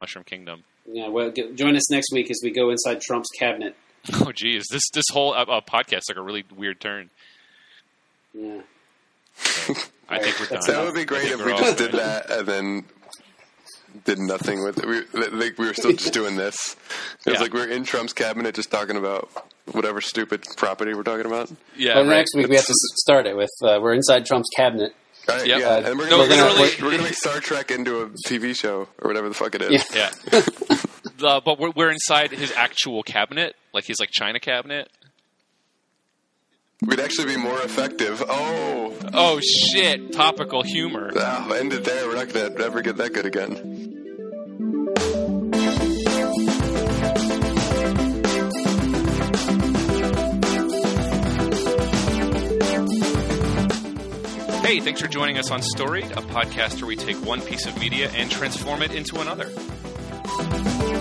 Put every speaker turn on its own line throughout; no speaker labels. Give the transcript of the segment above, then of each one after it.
Mushroom Kingdom.
Yeah, well, get, join us next week as we go inside Trump's cabinet.
Oh, geez, this this whole uh, uh, podcast took a really weird turn.
Yeah.
I think we're done.
That's
That would be great if we just
all
did that and then did nothing with it. We, like we were still just doing this. It was
Yeah.
like we are in Trump's cabinet just talking about whatever stupid property we're talking about.
Yeah,
But
right.
next week we have to start it with uh, we're inside Trump's cabinet.
All right,
Yep.
Yeah, and we're gonna, we're, gonna,
literally-
we're gonna make Star Trek into a TV show or whatever the fuck it is.
Yeah.
Yeah. uh, but we're, we're inside his actual cabinet, like his like China cabinet.
We'd actually be more effective. Oh,
Oh shit! Topical humor.
oh end it there. We're not gonna ever get that good again.
Hey, thanks for joining us on Storied, a podcast where we take one piece of media and transform it into another.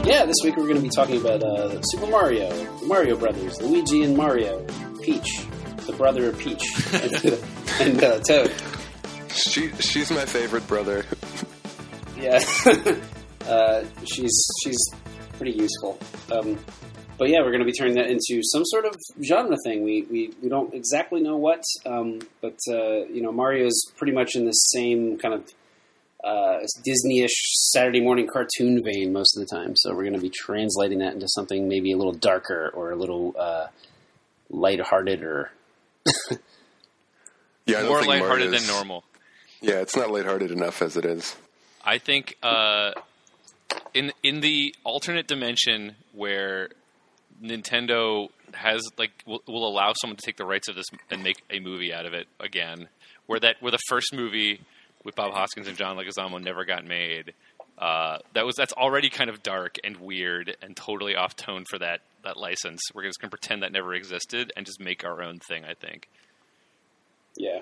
Yeah, this week we're going to be talking about uh, Super Mario, the Mario Brothers, Luigi and Mario, Peach, the brother of Peach, and, and uh, Toad.
She she's my favorite brother.
Yeah, uh, she's she's pretty useful. Um, but yeah, we're going to be turning that into some sort of genre thing. We we, we don't exactly know what, um, but uh, you know, Mario's pretty much in the same kind of uh, Disney-ish Saturday morning cartoon vein most of the time. So we're going to be translating that into something maybe a little darker or a little uh, lighthearted or
Yeah, I
More lighthearted
Mario's-
than normal.
Yeah, it's not lighthearted enough as it is.
I think uh, in in the alternate dimension where Nintendo has like will, will allow someone to take the rights of this and make a movie out of it again, where that where the first movie with Bob Hoskins and John Leguizamo never got made. Uh, that was that's already kind of dark and weird and totally off tone for that that license. We're just going to pretend that never existed and just make our own thing. I think.
Yeah.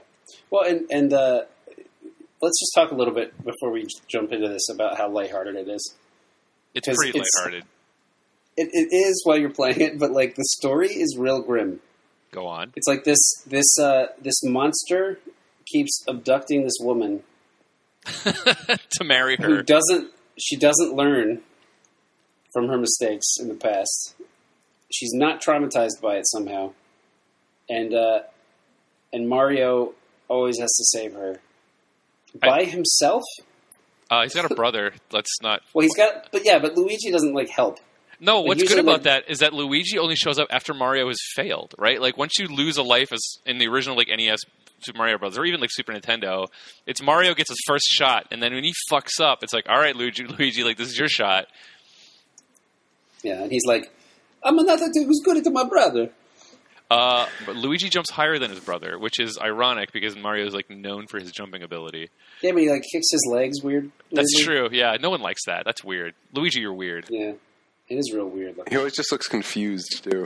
Well, and and uh, let's just talk a little bit before we jump into this about how lighthearted it is.
It's pretty
it's-
lighthearted.
It, it is while you're playing it, but like the story is real grim.
Go on.
It's like this this uh, this monster keeps abducting this woman
to marry
who
her.
doesn't she doesn't learn from her mistakes in the past. She's not traumatized by it somehow, and uh, and Mario always has to save her by himself.
Uh, he's got a brother. Let's not
Well, he's got, but yeah, but Luigi doesn't like help.
No, what's good about that is that Luigi only shows up after Mario has failed, right? Like once you lose a life as in the original like NES Super Mario Bros. or even like Super Nintendo, it's Mario gets his first shot, and then when he fucks up, it's like, all right, Luigi, Luigi, like this is your shot.
Yeah, and he's like, I'm not who's good to my brother.
Uh, but Luigi jumps higher than his brother, which is ironic because Mario is like known for his jumping ability.
Yeah, but he like kicks his legs weird.
That's
weirdly.
true. Yeah, no one likes that. That's weird. Luigi, you're weird.
Yeah, it is real weird. Looking.
He always just looks confused too.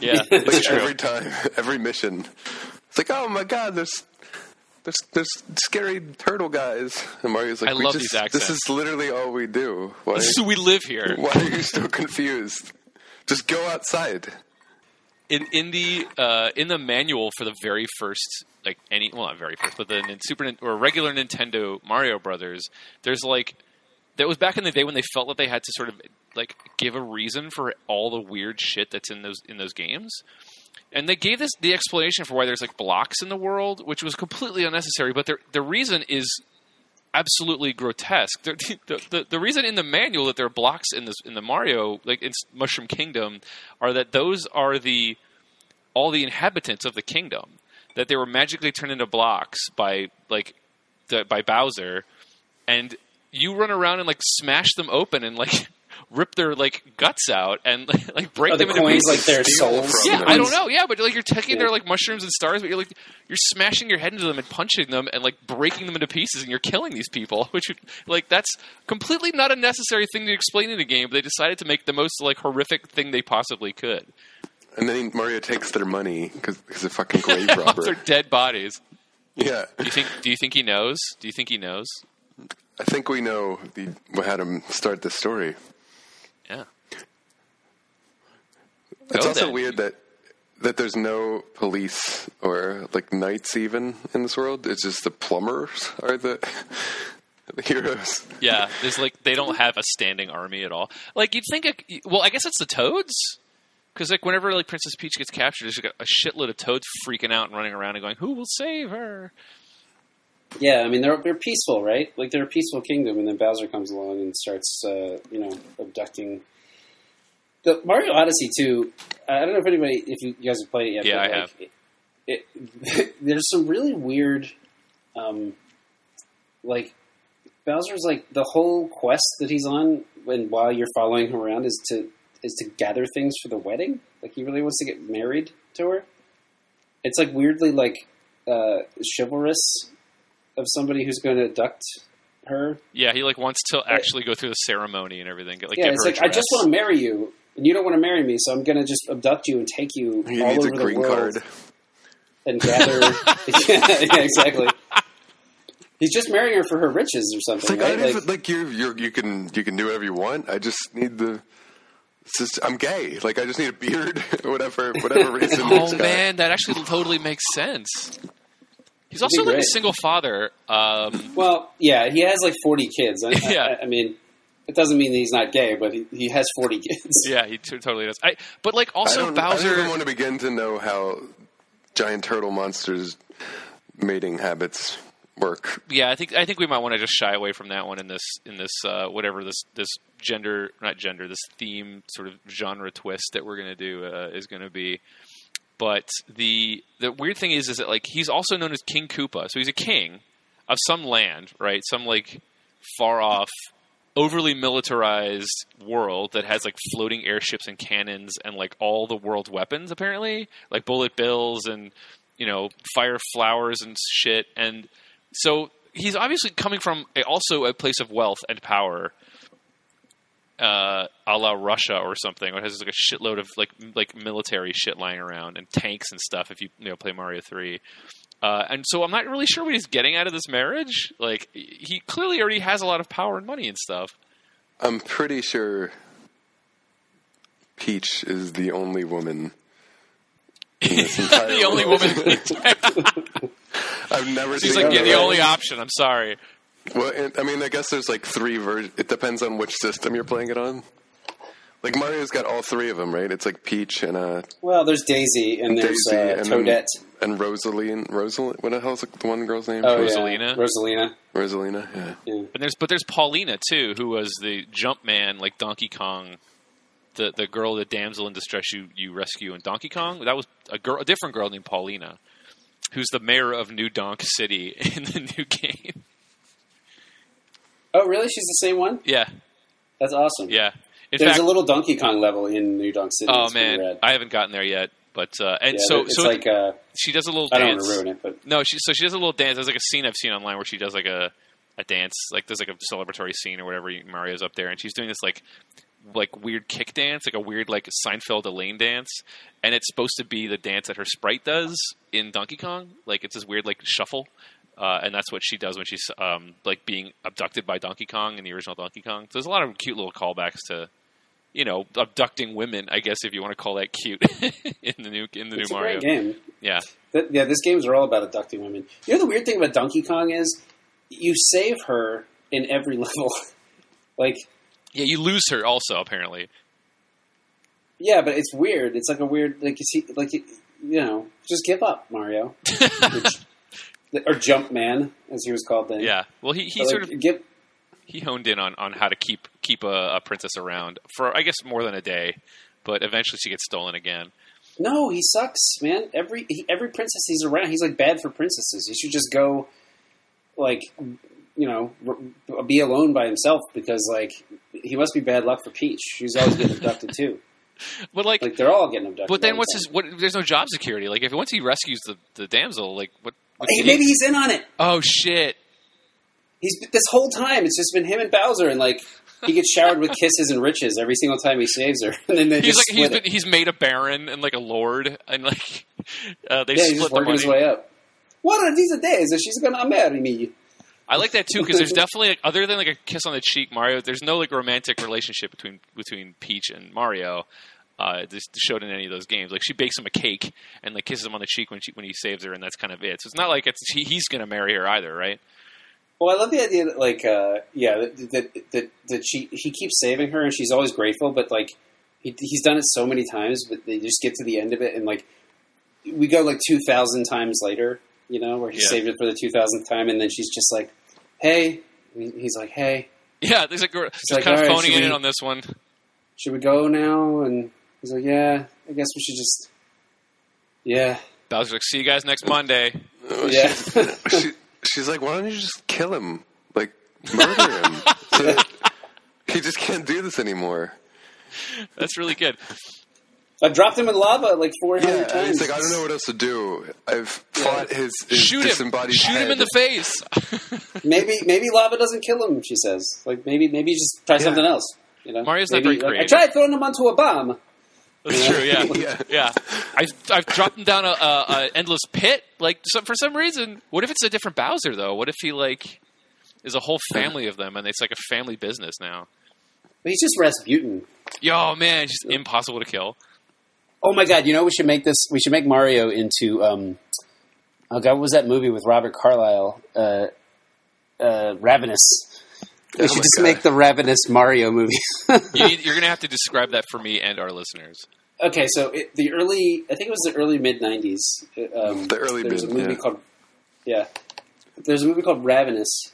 Yeah,
Like
it's true.
every time, every mission, it's like, oh my god, there's there's there's scary turtle guys, and Mario's like,
I
we
love
just,
these accents.
This is literally all we do. Why?
So we live here.
why are you so confused? Just go outside.
in in the uh, in the manual for the very first like any well not very first but the Nin- Super or regular Nintendo Mario Brothers there's like that was back in the day when they felt that they had to sort of like give a reason for all the weird shit that's in those in those games. And they gave this the explanation for why there's like blocks in the world which was completely unnecessary but the the reason is absolutely grotesque. The, the, the, reason in the manual that there are blocks in this in the Mario like in Mushroom Kingdom are that those are the all the inhabitants of the kingdom. That they were magically turned into blocks by like the, by Bowser, and you run around and like smash them open and like rip their like guts out and like, like break
Are the
them into
coins
pieces.
like their souls?
from
Yeah,
them.
I don't know. Yeah, but like you're taking
Yeah.
their like mushrooms and stars, but you're like you're smashing your head into them and punching them and like breaking them into pieces, and you're killing these people. Which like that's completely not a necessary thing to explain in the game. But they decided to make the most like horrific thing they possibly could.
And then Mario takes their money because he's a fucking grave
Off
robber.
their dead bodies.
Yeah,
Do you think? Do you think he knows? Do you think he knows?
I think we know the, what had him start the story.
Yeah.
It's also
then.
weird that that there's no police or like knights even in this world. It's just the plumbers are the the heroes.
Yeah, there's like they don't have a standing army at all. Like you'd think, it, well, I guess it's the Toads, because like whenever like Princess Peach gets captured, there's like a shitload of Toads freaking out and running around and going, "Who will save her?"
Yeah, I mean they're they're peaceful, right? Like they're a peaceful kingdom, and then Bowser comes along and starts, uh, you know, abducting. The Mario Odyssey too. I don't know if anybody, if you guys have played it yet.
Yeah,
but,
I
like, It, it, there's some really weird, um, like Bowser's like the whole quest that he's on when while you're following him around is to is to gather things for the wedding. Like he really wants to get married to her. It's like weirdly like uh, chivalrous of somebody who's going to abduct her.
Yeah, he like wants to actually go through the ceremony and everything. Like,
yeah, it's like I just want to marry you, and you don't want to marry me, so I'm going to just abduct you and take you
He
all over
a
the world
card.
and gather. yeah, yeah, exactly. He's just marrying her for her riches or
It's
something,
like, I
right?
don't
Like,
even, like you, you, you can, you can do whatever you want. I just need the. Just, I'm gay. Like I just need a beard, or whatever, whatever reason.
Oh
it's got.
man, that actually totally makes sense. He's
It'd
also
be
like a single father. Um,
well, yeah, he has like 40 kids. I,
Yeah.
I, I mean, it doesn't mean that he's not gay, but he, he has 40 kids.
yeah, he t- totally does. I, but like
I
also
don't, I don't even want to begin to know how giant turtle monsters' mating habits work.
yeah, I think I think we might want to just shy away from that one in this in this uh, whatever this this gender not gender this theme sort of genre twist that we're gonna do uh, is gonna be. But the the weird thing is is that like he's also known as King Koopa, so he's a king of some land, right? Some like far off, overly militarized world that has like floating airships and cannons and like all the world's weapons apparently, like bullet bills and you know fire flowers and shit. And so he's obviously coming from a, also a place of wealth and power. Uh, a la Russia or something, or has like a shitload of like like military shit lying around and tanks and stuff. If you you know play Mario three, uh, and so I'm not really sure what he's getting out of this marriage. Like he clearly already has a lot of power and money and stuff.
I'm pretty sure Peach is the only woman. In this entire
the only
world.
woman.
I've never
She's
seen.
like, you're the only option. I'm sorry.
Well, and- I mean, I guess there's like three versions. It depends on which system you're playing it on. Like Mario's got all three of them, right? It's like Peach and uh,
Well, there's Daisy and there's
Daisy
uh,
and then-
Toadette.
and Rosaline. Rosaline. What the hell's the one girl's name?
Oh,
Rosalina?
yeah. Rosalina.
Rosalina. Yeah.
Yeah.
But there's but there's Paulina too, who was the jump man like Donkey Kong, the the girl, the damsel in distress you you rescue in Donkey Kong. That was a girl, a different girl named Paulina, who's the mayor of New Donk City in the new game.
Oh, really? She's the same one?
Yeah,
That's awesome.
yeah. In
There's
fact,
a little Donkey Kong level in New Donk City.
oh man. I haven't gotten there yet. But uh, and
Yeah,
so
it's
so
like uh,
she does a little
I don't
dance.
want to ruin it, but
No, she so she does a little dance. There's like a scene I've seen online where she does like a a dance, like there's like a celebratory scene or whatever. Mario's up there and she's doing this like like weird kick dance, like a weird like Seinfeld Elaine dance, and it's supposed to be the dance that her sprite does in Donkey Kong. Like it's this weird like shuffle. Uh, and that's what she does when she's um, like being abducted by Donkey Kong in the original Donkey Kong. So there's a lot of cute little callbacks to, you know, abducting women. I guess if you want to call that cute in the new in the
it's
new Mario.
game.
Yeah,
That, yeah, these games are all about abducting women. You know the weird thing about Donkey Kong is you save her in every level. like,
yeah. You lose her also apparently.
yeah, but it's weird. It's like a weird like you see like you, you know just give up Mario or Jump Man as he was called then.
Yeah. Well, he, he
But,
sort
like,
of
give
he honed in on, on how to keep keep a, a princess around for I guess more than a day, but eventually she gets stolen again.
no, he sucks, man. Every he, every princess he's around, he's like bad for princesses. He should just go like you know r- be alone by himself because like he must be bad luck for Peach. She's always getting abducted too.
But like,
Like they're all getting abducted.
but then what's his? What? There's no job security. Like if once he rescues the, the damsel, like what? what.
Hey, maybe
he-
he's in on it.
oh shit!
He's this whole time. It's just been him and Bowser, and like he gets showered with kisses and riches every single time he saves her, and then they
He's
just
like he's been, he's made a baron and like a lord, and like uh, they
Yeah, he's
split
just
the
working
money.
his way up. One of these days, and she's gonna marry me.
I like that too because there's definitely like, other than like a kiss on the cheek, Mario. There's no like romantic relationship between between Peach and Mario. Uh, this showed in any of those games. Like she bakes him a cake and like kisses him on the cheek when she when he saves her, and that's kind of it. So it's not like it's he, he's going to marry her either, right?
Well, I love the idea that, like, uh, yeah, that, that that that she he keeps saving her, and she's always grateful. But like, he, he's done it so many times, but they just get to the end of it, and like, we go like two thousand times later, you know, where he
Yeah.
saved it for the two thousandth time, and then she's just like, "Hey," He- he's like, "Hey,
Yeah, there's like just
like,
kind of
all right,
phoning
should
it in
we-
on this one.
should we go now?" And he's like, "Yeah, I guess we should just, yeah,
Bowser's like, see you guys next Monday.
yeah."
she, she's like, why don't you just kill him? Like, murder him. So he just can't do this anymore.
That's really good.
I dropped him in lava like four hundred
Yeah,
times.
he's like, I don't know what else to do. I've fought his, his
Shoot him!
disembodied
Shoot him in the face.
maybe maybe lava doesn't kill him. She says, like maybe maybe just try something else. You know,
Mario's not very
like, I tried throwing him onto a bomb.
That's true. Yeah,
Yeah.
yeah. I've I've dropped him down a, a, a endless pit. Like some, for some reason. What if it's a different Bowser though? What if he like is a whole family of them and it's like a family business now?
But he's just Rasputin.
Yo, man, it's just impossible to kill.
Oh my god! You know we should make this. We should make Mario into. Um, oh god, what was that movie with Robert Carlyle? Uh, uh, Ravenous. We
Oh
should just
God.
make the Ravenous Mario movie.
You need, you're gonna have to describe that for me and our listeners.
Okay, so it, the early, I think it was the early mid '90s. Um,
The early
there was a movie
yeah.
called yeah. There's a movie called Ravenous,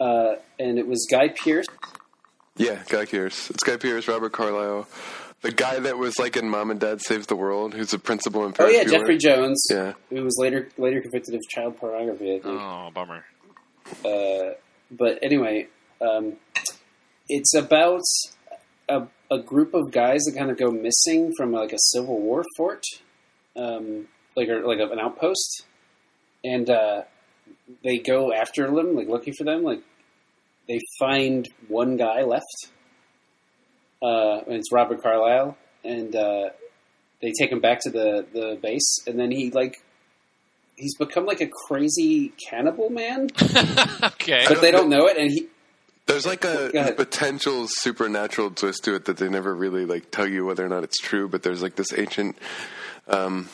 uh, and it was Guy Pearce.
Yeah, Guy Pearce. It's Guy Pearce, Robert Carlyle. The guy that was like in Mom and Dad Saves the World, who's the principal in
Oh yeah,
Bueller.
Jeffrey Jones.
Yeah.
who was later later convicted of child pornography. I think.
Oh, bummer.
Uh, but anyway, um, it's about a, a group of guys that kind of go missing from like a Civil War fort, um, like a, like an outpost, and uh, they go after them, like looking for them. Like they find one guy left, uh, and it's Robert Carlyle, and uh, they take him back to the the base, and then he like. He's become like a crazy cannibal man,
okay.
but they don't know it, and he
There's like a potential supernatural twist to it that they never really like tell you whether or not it's true. But there's like this ancient um,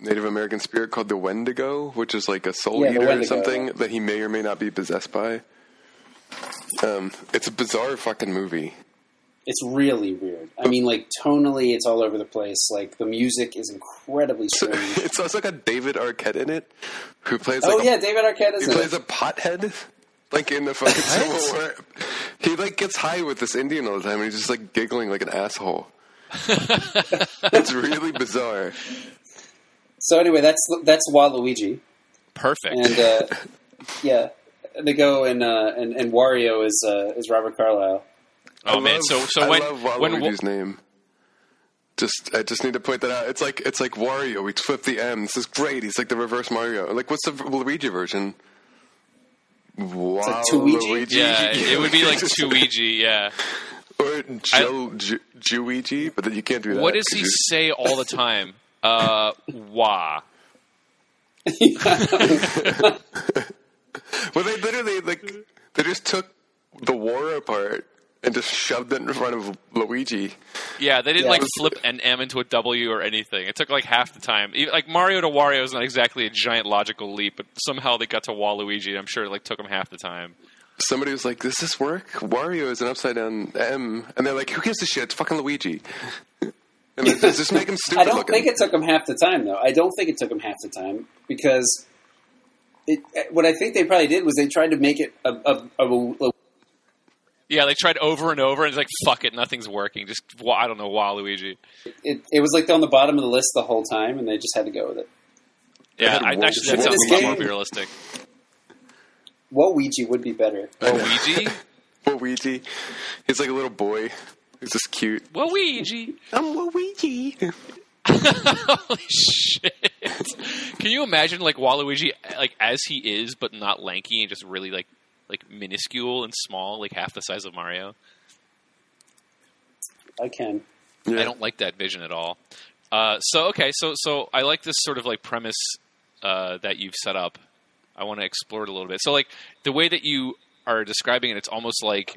Native American spirit called the Wendigo, which is like a soul
Yeah,
eater or something
yeah.
that he may or may not be possessed by. Um, it's a bizarre fucking movie.
It's really weird. I mean, like tonally, it's all over the place. Like the music is incredibly strange.
it's also got David Arquette in it, who plays like
oh
a,
yeah, David Arquette is
he plays
it.
a pothead. Like in the fucking Civil War, he like gets high with this Indian all the time, and he's just like giggling like an asshole. it's really bizarre.
So anyway, that's that's Waluigi,
Perfect.
and uh, yeah, they go and uh, and and Wario is uh, is Robert Carlyle.
oh
I
man, so so
I
when
love
when
Waluigi's name. Just, I just need to point that out. It's like it's like Wario. We flip the M. This is great. He's like the reverse Mario. Like, what's the Luigi version? Wow,
like Tuigi?
yeah, it would be like Tuigi. Yeah.
or Joe Ju- Juigi, but then you can't do that.
What does he
you-
say all the time? Uh, wah.
Well, they literally like they just took the war apart and just shoved it in front of Luigi.
Yeah, they didn't
Yeah.
like flip an M into a W or anything. It took like half the time. Even, like Mario to Wario is not exactly a giant logical leap, but somehow they got to Waluigi. I'm sure it like took them half the time.
Somebody was like, "Does this work? Wario is an upside down M," and they're like, "Who gives a shit? It's fucking Luigi." And they just just make him stupid
I don't
looking.
think it took them half the time though. I don't think it took them half the time because it. What I think they probably did was they tried to make it a, a, a, a
Yeah, they tried over and over, and it's like, fuck it, nothing's working. Just I don't know, Waluigi.
it, it was like on the bottom of the list the whole time, and they just had to go with it.
Yeah, I, actually that
one
sounds a lot more
game-
realistic.
Waluigi would be better.
Waluigi,
Luigi, he's like a little boy. He's just cute.
Waluigi.
I'm Luigi.
Holy shit! Can you imagine like Waluigi, like as he is, but not lanky and just really like like minuscule and small, like half the size of Mario?
I can.
Yeah.
I don't like that vision at all. Uh, so okay, so so I like this sort of like premise uh, that you've set up. I want to explore it a little bit. So like the way that you are describing it, it's almost like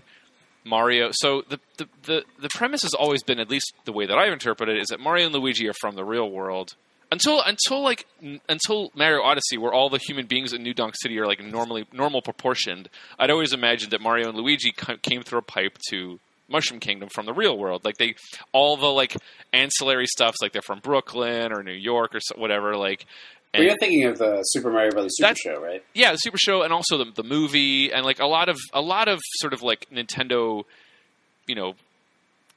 Mario. So the the the, the premise has always been, at least the way that I've interpreted it, is that Mario and Luigi are from the real world, until until like n- until Mario Odyssey, where all the human beings in New Donk City are like normally normal proportioned. I'd always imagined that Mario and Luigi c- came through a pipe to Mushroom Kingdom from the real world. Like they all the like ancillary stuffs, like they're from Brooklyn or New York or so, whatever. Like, and,
you're thinking of the Super Mario Brothers Super Show, right?
yeah, the Super Show, and also the the movie, and like a lot of a lot of sort of like Nintendo, you know,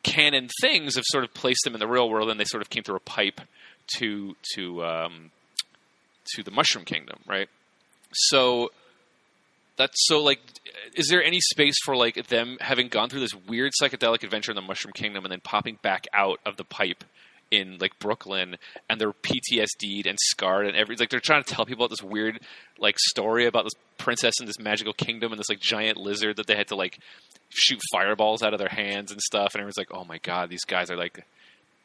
canon things have sort of placed them in the real world, and they sort of came through a pipe to to um, to the Mushroom Kingdom, right? So that's so like, is there any space for like them having gone through this weird psychedelic adventure in the Mushroom Kingdom and then popping back out of the pipe? In like Brooklyn, and they're PTSD'd and scarred, and every like they're trying to tell people about this weird like story about this princess in this magical kingdom and this like giant lizard that they had to like shoot fireballs out of their hands and stuff, and everyone's like, "Oh my god, these guys are like,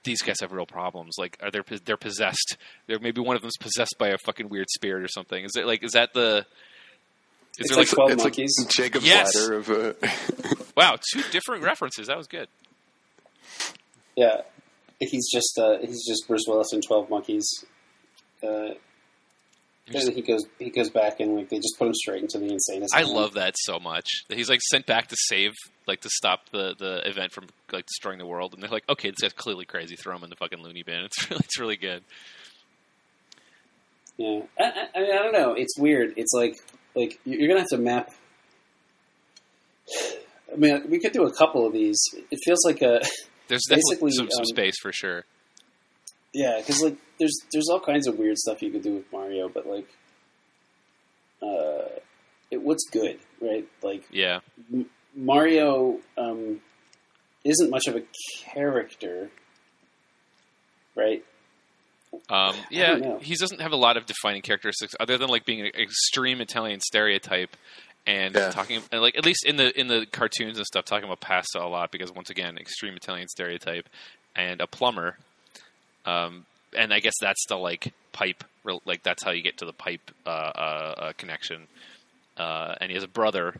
these guys have real problems. Like, are they they're possessed? They're maybe one of them's possessed by a fucking weird spirit or something. Is it like is that the? Is
It's
there
like
like,
12
it's
monkeys.
like Jacob's
Yes.
ladder of uh,
wow, two different references. That was good.
Yeah, he's just uh, he's just Bruce Willis in Twelve Monkeys. Uh, he goes he goes back and like they just put him straight into the insane asylum.
I love that so much. He's like sent back to save, like to stop the, the event from like destroying the world, and they're like, okay, this guy's clearly crazy. Throw him in the fucking loony bin. It's really, it's really good.
Yeah, I, I, I mean I don't know. It's weird. It's like like you're gonna have to map. I mean, we could do a couple of these. It feels like a
There's definitely
Basically,
some, some
um,
space for sure.
Yeah, because like there's there's all kinds of weird stuff you could do with Mario, but like, uh, it, what's good, right? Like
Yeah,
Mario um, isn't much of a character, right?
um, yeah. He doesn't have a lot of defining characteristics other than like being an extreme Italian stereotype and
Yeah.
talking and like at least in the in the cartoons and stuff talking about pasta a lot because once again extreme Italian stereotype and a plumber. Um, and I guess that's the like pipe, like that's how you get to the pipe uh, uh, uh, connection. Uh, and he has a brother,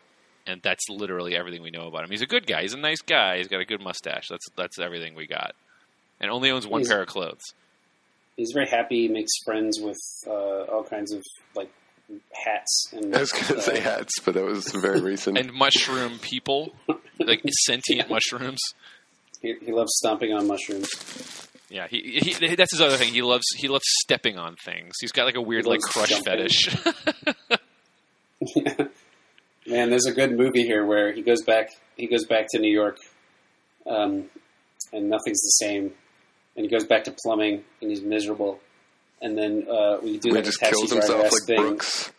and that's literally everything we know about him. He's a good guy. He's a nice guy. He's got a good mustache. That's that's everything we got. And only owns one
He's-
pair of clothes.
He's very happy. He makes friends with uh, all kinds of like hats and.
I was going to
uh,
say hats, but that was very recent.
And mushroom people, like sentient mushrooms.
He, he loves stomping on mushrooms.
Yeah, he, he that's his other thing. He loves he loves stepping on things. He's got like a weird like crush
jumping.
fetish.
Man, there's a good movie here where he goes back. He goes back to New York, um, and nothing's the same. And he goes back to plumbing, and he's miserable. And then uh, we do
he
like a
just
taxi
kills
driver
himself like
thing.
Brooks.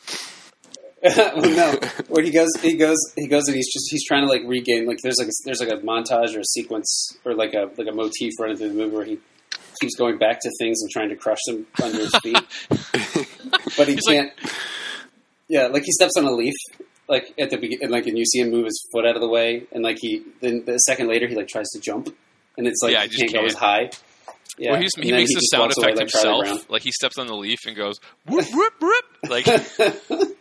well, no, where he goes, he goes, he goes, and he's just he's trying to like regain. Like there's like a, there's like a montage or a sequence or like a like a motif running through the movie where he keeps going back to things and trying to crush them under his feet, but he
He's
can't. yeah, like he steps on a leaf, like at the beginning, like and you see him move his foot out of the way, and like he then a second later he like tries to jump, and it's like
Yeah,
he
just
can't, go
can't.
as high. Yeah,
well, he makes the sound effect
like
himself. Like he steps on the leaf and goes whoop whoop whoop. Like.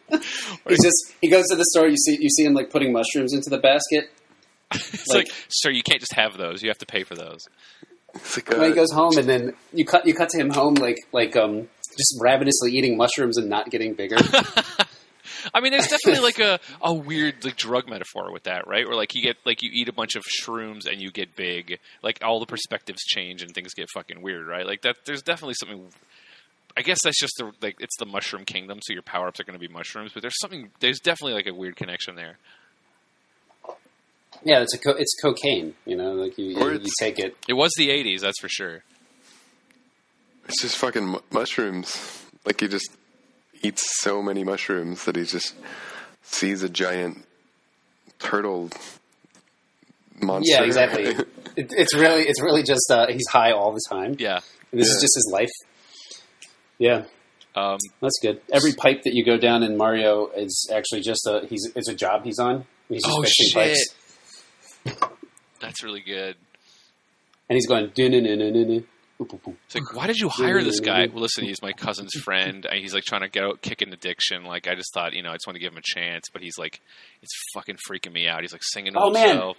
He's just he goes to the store. You see you see him like putting mushrooms into the basket.
it's
Like-
like, sir, you can't just have those. You have to pay for those.
It's like,
when he
uh,
goes home, and then you cut you cut to him home like like um just ravenously eating mushrooms and not getting bigger.
I mean, there's definitely like a, a weird like drug metaphor with that, right? Where like you get like you eat a bunch of shrooms and you get big, like all the perspectives change and things get fucking weird, right? Like that. There's definitely something. I guess that's just the like it's the mushroom kingdom, so your power ups are going to be mushrooms. But there's something. There's definitely like a weird connection there.
Yeah, it's a co- it's cocaine. You know, like you you, you take it.
It was the '80s, that's for sure.
It's just fucking mu- mushrooms. Like he just eats so many mushrooms that he just sees a giant turtle monster.
Yeah, exactly. it, it's really it's really just uh, he's high all the time.
Yeah.
And this is just his life. Yeah,
Um,
that's good. Every pipe that you go down in Mario is actually just a he's it's a job he's on. He's just
Oh, shit.
pipes,
that's really good.
and he's going.
It's like, why did you hire this guy? Well, listen, he's my cousin's friend. and He's like trying to get out, kick an addiction. Like, I just thought, you know, I just want to give him a chance. But he's like, it's fucking freaking me out. He's like singing to
Oh, man.
himself.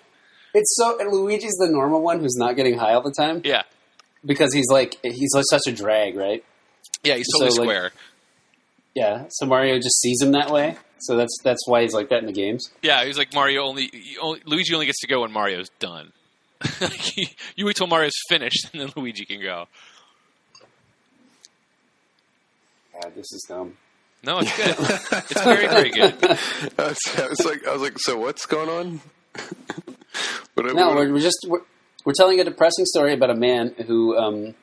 It's so and Luigi's the normal one who's not getting high all the time
Yeah,
because he's like he's like such a drag, right?
Yeah, he's totally
So, like-
square.
Yeah, so Mario just sees him that way. So that's that's why he's like that in the games.
Yeah, he's like Mario only, only. Luigi only gets to go when Mario's done. He- you wait till Mario's finished, and then Luigi can go.
God, this is dumb.
No, it's good. it's very, very good.
I was, I was like, I was like, so what's going on? what,
No,
what-
we're, we're just we're, we're telling a depressing story about a man who um,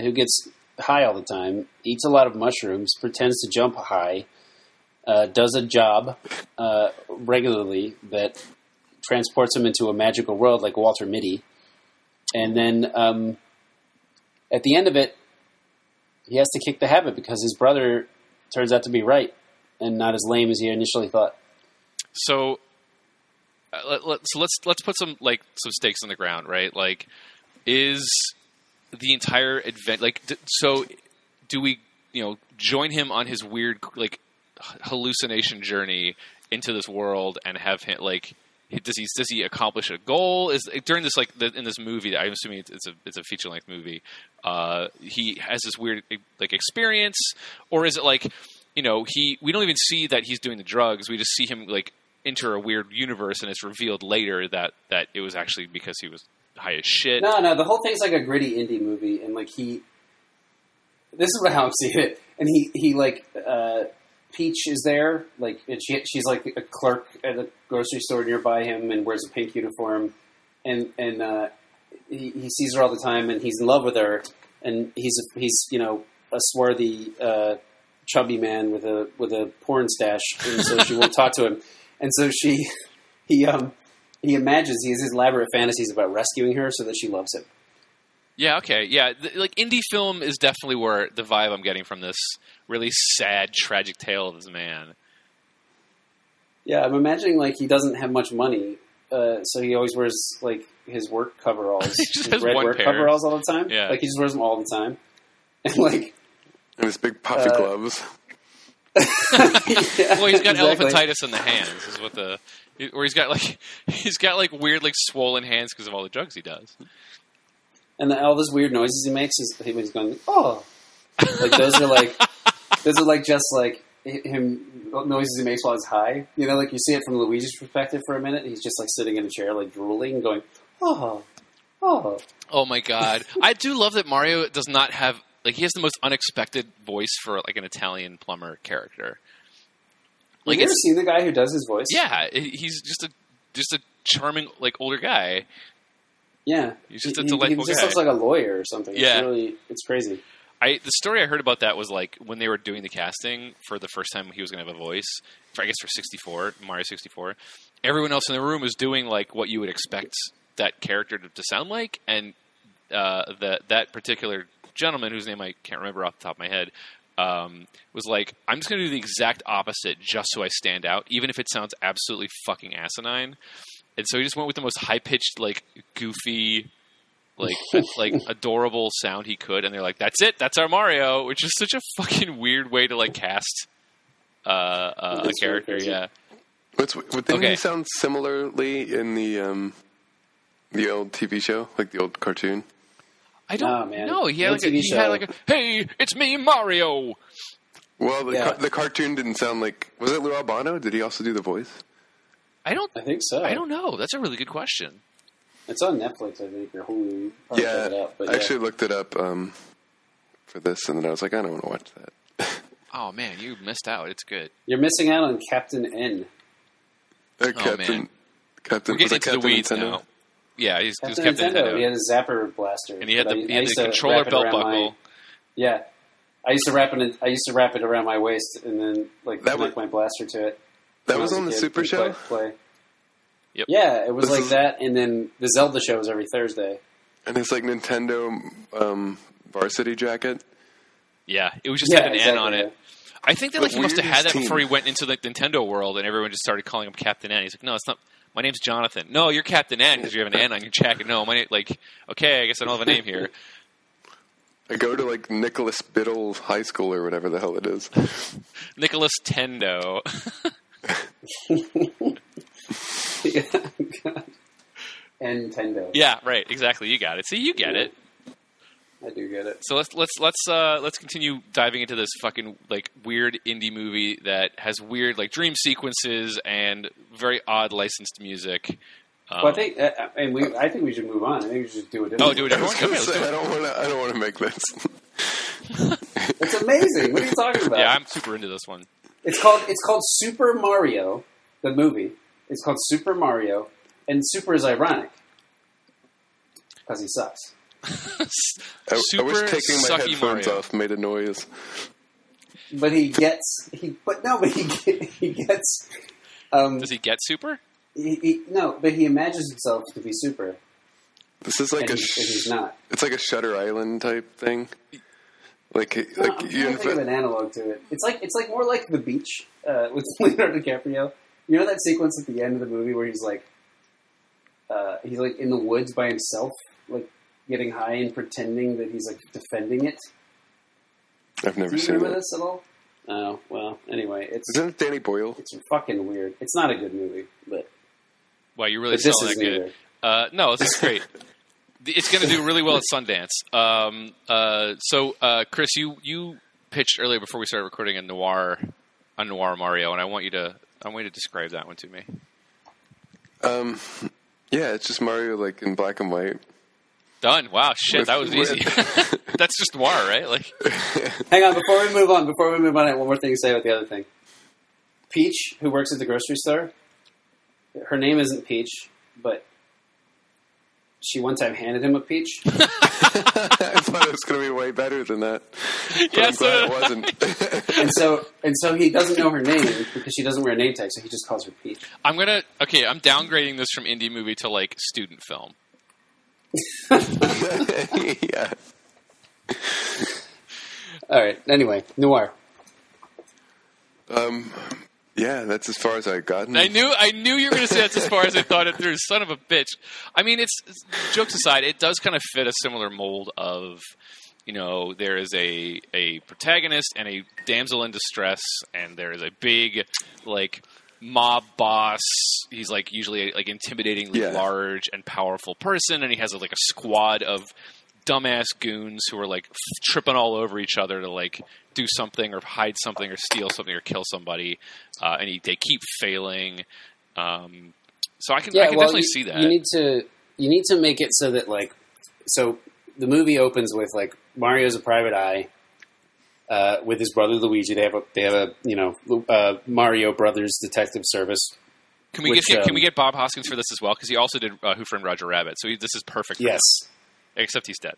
who gets high all the time, eats a lot of mushrooms, pretends to jump high, uh, does a job uh, regularly that transports him into a magical world like Walter Mitty, and then um, at the end of it, he has to kick the habit because his brother turns out to be right and not as lame as he initially thought.
So, uh, let, let, so let's let's put some like some stakes in the ground, right? Like, is the entire event like d- so? Do we you know join him on his weird like hallucination journey into this world and have him like? Does he does he accomplish a goal? Is during this like the, in this movie? I'm assuming it's, it's a it's a feature length movie. Uh, he has this weird like experience, or is it like you know he we don't even see that he's doing the drugs. We just see him like enter a weird universe, and it's revealed later that that it was actually because he was high as shit.
No, no, the whole thing's like a gritty indie movie, and like he, this is how I'm seeing it, and he he like uh, Peach is there, like and she she's like a clerk at a grocery store nearby him, and wears a pink uniform, and and uh, he, he sees her all the time, and he's in love with her, and he's a, he's you know a swarthy uh, chubby man with a with a porn stash, and so she won't talk to him, and so she he um he imagines he has these elaborate fantasies about rescuing her so that she loves him.
Yeah, okay, yeah. Th- like indie film is definitely where the vibe I'm getting from this really sad, tragic tale of this man.
Yeah, I'm imagining like he doesn't have much money, uh, so he always wears like his work coveralls,
He just
his
has
red
one
work
pair.
coveralls all the time.
Yeah.
like he just wears them all the time, and like
and his big puffy
Uh,
gloves.
yeah,
Well, he's got
exactly.
elephantitis in the hands, is what the or he's got like he's got like weird like swollen hands because of all the drugs he does.
And the, all those weird noises he makes is he was going oh, like those are like those are like just like him noises he makes while he's high. You know, like you see it from Luigi's perspective for a minute. He's just like sitting in a chair, like drooling, going oh, oh.
Oh my god, I do love that Mario does not have like he has the most unexpected voice for like an Italian plumber character. Like
Have you ever seen the guy who does his voice?
yeah, he's just a just a charming like older guy.
Yeah.
He's just a
he,
delightful
He just
guy.
looks like a lawyer or something.
Yeah.
it's really, it's crazy.
I the story I heard about that was like when they were doing the casting for the first time he was going to have a voice. For, I guess for 64 Mario 64, everyone else in the room was doing like what you would expect that character to, to sound like, and uh, that that particular gentleman whose name I can't remember off the top of my head. Um, was like, I'm just going to do the exact opposite just so I stand out, even if it sounds absolutely fucking asinine. And so he just went with the most high pitched, like goofy, like like adorable sound he could, and they're like, "That's it, that's our Mario," which is such a fucking weird way to like cast uh, uh, a
That's really
character. Yeah,
What's, what, didn't
Okay.
he sound similarly in the um, the old TV show, like the old cartoon?
I don't
man.
know. He had like a,
TV
he had like a, "Hey, it's me, Mario."
Well, the,
Yeah.
car- the cartoon didn't sound like. Was it Lou Albano? Did he also do the voice?
I don't.
I think so.
I don't know. That's a really good question.
It's on Netflix, I think, or Hulu. You probably
yeah,
check it out, but
I
yeah.
actually looked it up um, for this, and then I was like, I don't want to watch that.
Oh man, you missed out. It's good.
You're missing out on Captain N.
Uh,
Oh,
Captain,
man.
Captain,
We're getting
was it
into the weeds
Nintendo?
now. Yeah, he's, he's
Captain
Captain
Nintendo.
Nintendo.
He had a zapper blaster,
and he had the, he had the controller belt buckle.
My, yeah, I used to wrap it. I used to wrap it around my waist and then like
That
connect
was-
my blaster to it.
That
when
was on the
kid
Super Show.
Play, play.
Yep.
Yeah, it was
This
like
is-
that, and then the Zelda show was every Thursday.
And it's like Nintendo um, varsity jacket.
Yeah, it was just
Yeah,
had an N on it.
yeah.
I think that like he must have had
weirdest
that before he went into the Nintendo world, and everyone just started calling him Captain N. He's like, no, it's not. My name's Jonathan. No, you're Captain N because you have an N on your jacket. No, my name, like, okay, I guess I don't have a name here.
I go to like Nicholas Biddle High School or whatever the hell it is.
Nicholas Tendo.
and Nintendo.
yeah, right, exactly. You got it. See, you get it.
I do get it.
So let's let's let's uh, let's continue diving into this fucking like weird indie movie that has weird like dream sequences and very odd licensed music. Um,
Well, I think, uh, and we, I think we should move on. I think we should do it.
Oh, do it
I was
everyone.
gonna say, I don't want to. I don't want to make this.
It's amazing. what are you talking about?
Yeah, I'm super into this one.
It's called it's called Super Mario, the movie. It's called Super Mario, and Super is ironic because he sucks.
I, I wish taking my headphones
Mario.
off made a noise.
But he gets he, but no, but he get- he gets um
Does he get super?
he, he, no, but he imagines himself to be super,
This is like
and,
a.
he, and he's not.
it's like a Shutter Island type thing. Like,
No,
like
I'm trying
you
to think of an analog to it. It's like it's like more like the beach uh, with Leonardo DiCaprio. You know that sequence at the end of the movie where he's like, uh, he's like in the woods by himself, like getting high and pretending that he's like defending it.
I've never
Do you
seen
remember
it.
this at all? Oh well. Anyway, it's
Isn't it Danny Boyle?
it's fucking weird. It's not a good movie, but,
Wow, you really
but this
selling
is
that good. Uh, no, this is great. it's going to do really well at Sundance. Um, uh, so, uh, Chris, you you pitched earlier before we started recording a noir, a noir Mario, and I want you to I want you to describe that one to me.
Um, yeah, it's just Mario like in black and white.
Done. Wow, shit,
With-
that was easy. That's just noir, right? Like,
Hang on, before we move on, before we move on, I have one more thing to say about the other thing. Peach, who works at the grocery store, her name isn't Peach, but she one time handed him a peach.
I thought it was going to be way better than that. But
Yeah,
I'm glad
so-
it wasn't.
and so and so he doesn't know her name because she doesn't wear a name tag, so he just calls her Peach.
I'm gonna okay. I'm downgrading this from indie movie to like student film.
yeah.
All right. Anyway, noir.
Um, yeah, that's as far as I gotten.
I knew I knew you were going to say that's as far as I thought it through. Son of a bitch. I mean, it's, it's jokes aside, it does kind of fit a similar mold of you know there is a a protagonist and a damsel in distress, and there is a big like mob boss. He's like usually like intimidatingly
Yeah.
large and powerful person, and he has a, like a squad of dumbass goons who are like f- tripping all over each other to like do something or hide something or steal something or kill somebody, uh, and he, they keep failing. Um, so I can, I can definitely
you,
see that.
You need to you need to make it so that like so the movie opens with like Mario's a private eye uh, with his brother Luigi. They have a they have a you know uh, Mario Brothers Detective Service.
can we
which,
get
um,
can we get Bob Hoskins for this as well? Because he also did uh, Who Framed Roger Rabbit, so he, this is perfect.
Yes.
him, except he's dead.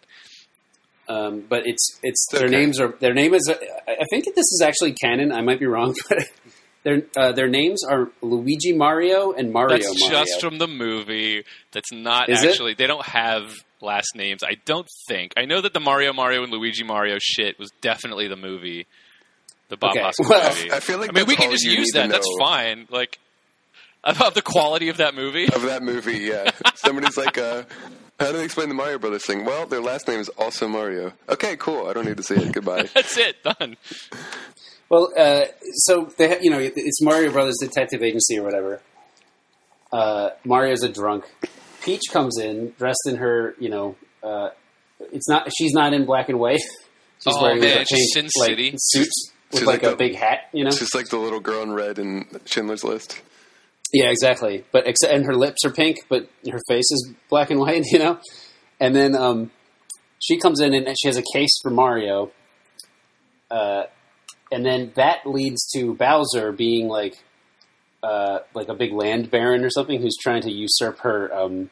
Um, but it's it's
It's
their
okay.
names are their name is I I think this is actually canon. I might be wrong, but their uh, their names are Luigi Mario and Mario
That's
Mario.
just from the movie. That's not
Is it?
actually. They don't have last names. I don't think. I know that the Mario Mario and Luigi Mario shit was definitely the movie, the Bob
Okay,
Hoskins
well-
movie.
I feel like
I mean, we can just use that. That's fine. Like about the quality of that movie.
of that movie, yeah. Somebody's like, uh, how do they explain the Mario Brothers thing? Well, their last name is also Mario. Okay, cool. I don't need to see it. Goodbye.
That's it. Done.
Well, uh, so they have, you know it's Mario Brothers Detective Agency or whatever. Uh, Mario's a drunk. Peach comes in dressed in her, you know, uh, it's not she's not in black and white. She's
Oh,
wearing
man,
like a
she's
pink
Sin
like,
City.
suit with
She's
like,
like
a
a-
big hat, you know.
she's like the little girl in red in Schindler's List.
Yeah, exactly. But except, and her lips are pink, but her face is black and white, you know. And then um, she comes in and she has a case for Mario. Uh, and then that leads to Bowser being like, uh, like a big land baron or something who's trying to usurp her, um,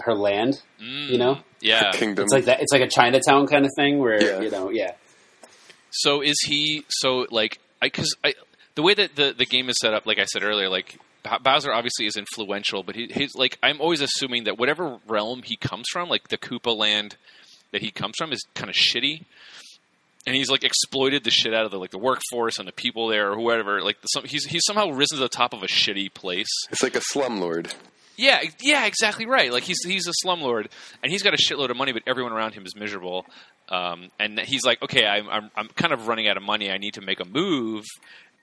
her land.
Mm,
You know?
Yeah.
Kingdom.
It's like that. It's like a Chinatown kind of thing where
Yeah.
you know, yeah.
So is he? So like, I because I the way that the the game is set up, like I said earlier, like Bowser obviously is influential, but he, he's like I'm always assuming that whatever realm he comes from, like the Koopa land that he comes from, is kind of shitty. And he's like exploited the shit out of the like the workforce and the people there or whoever. Like the, some, he's he's somehow risen to the top of a shitty place.
It's like a slumlord.
Yeah, yeah, exactly right. Like he's he's a slumlord, and he's got a shitload of money, but everyone around him is miserable. Um, and he's like, okay, I'm, I'm I'm kind of running out of money. I need to make a move.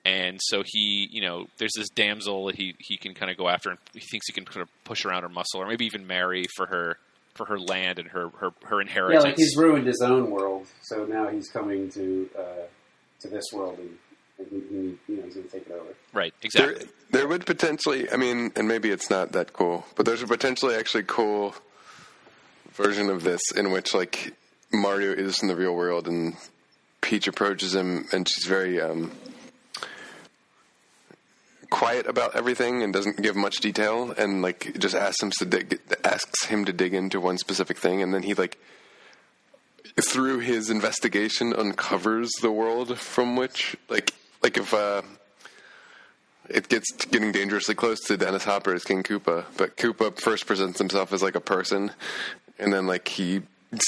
And so he, you know, there's this damsel that he he can kind of go after, and he thinks he can kind of push around her muscle, or maybe even marry for her for her land and her her, her inheritance.
Yeah,
inheritance.
like he's ruined his own world, so now he's coming to uh, to this world, and, and he, he, you know, he's going to take it over.
right,
There,
exactly.
there would potentially, I mean, and maybe it's not that cool, but there's a potentially actually cool version of this in which like Mario is in the real world and Peach approaches him and she's very um, quiet about everything and doesn't give much detail and like just asks him to dig, asks him to dig into one specific thing and then he like through his investigation uncovers the world from which like like if uh it gets getting dangerously close to Dennis Hopper as King Koopa, but Koopa first presents himself as like a person, and then like he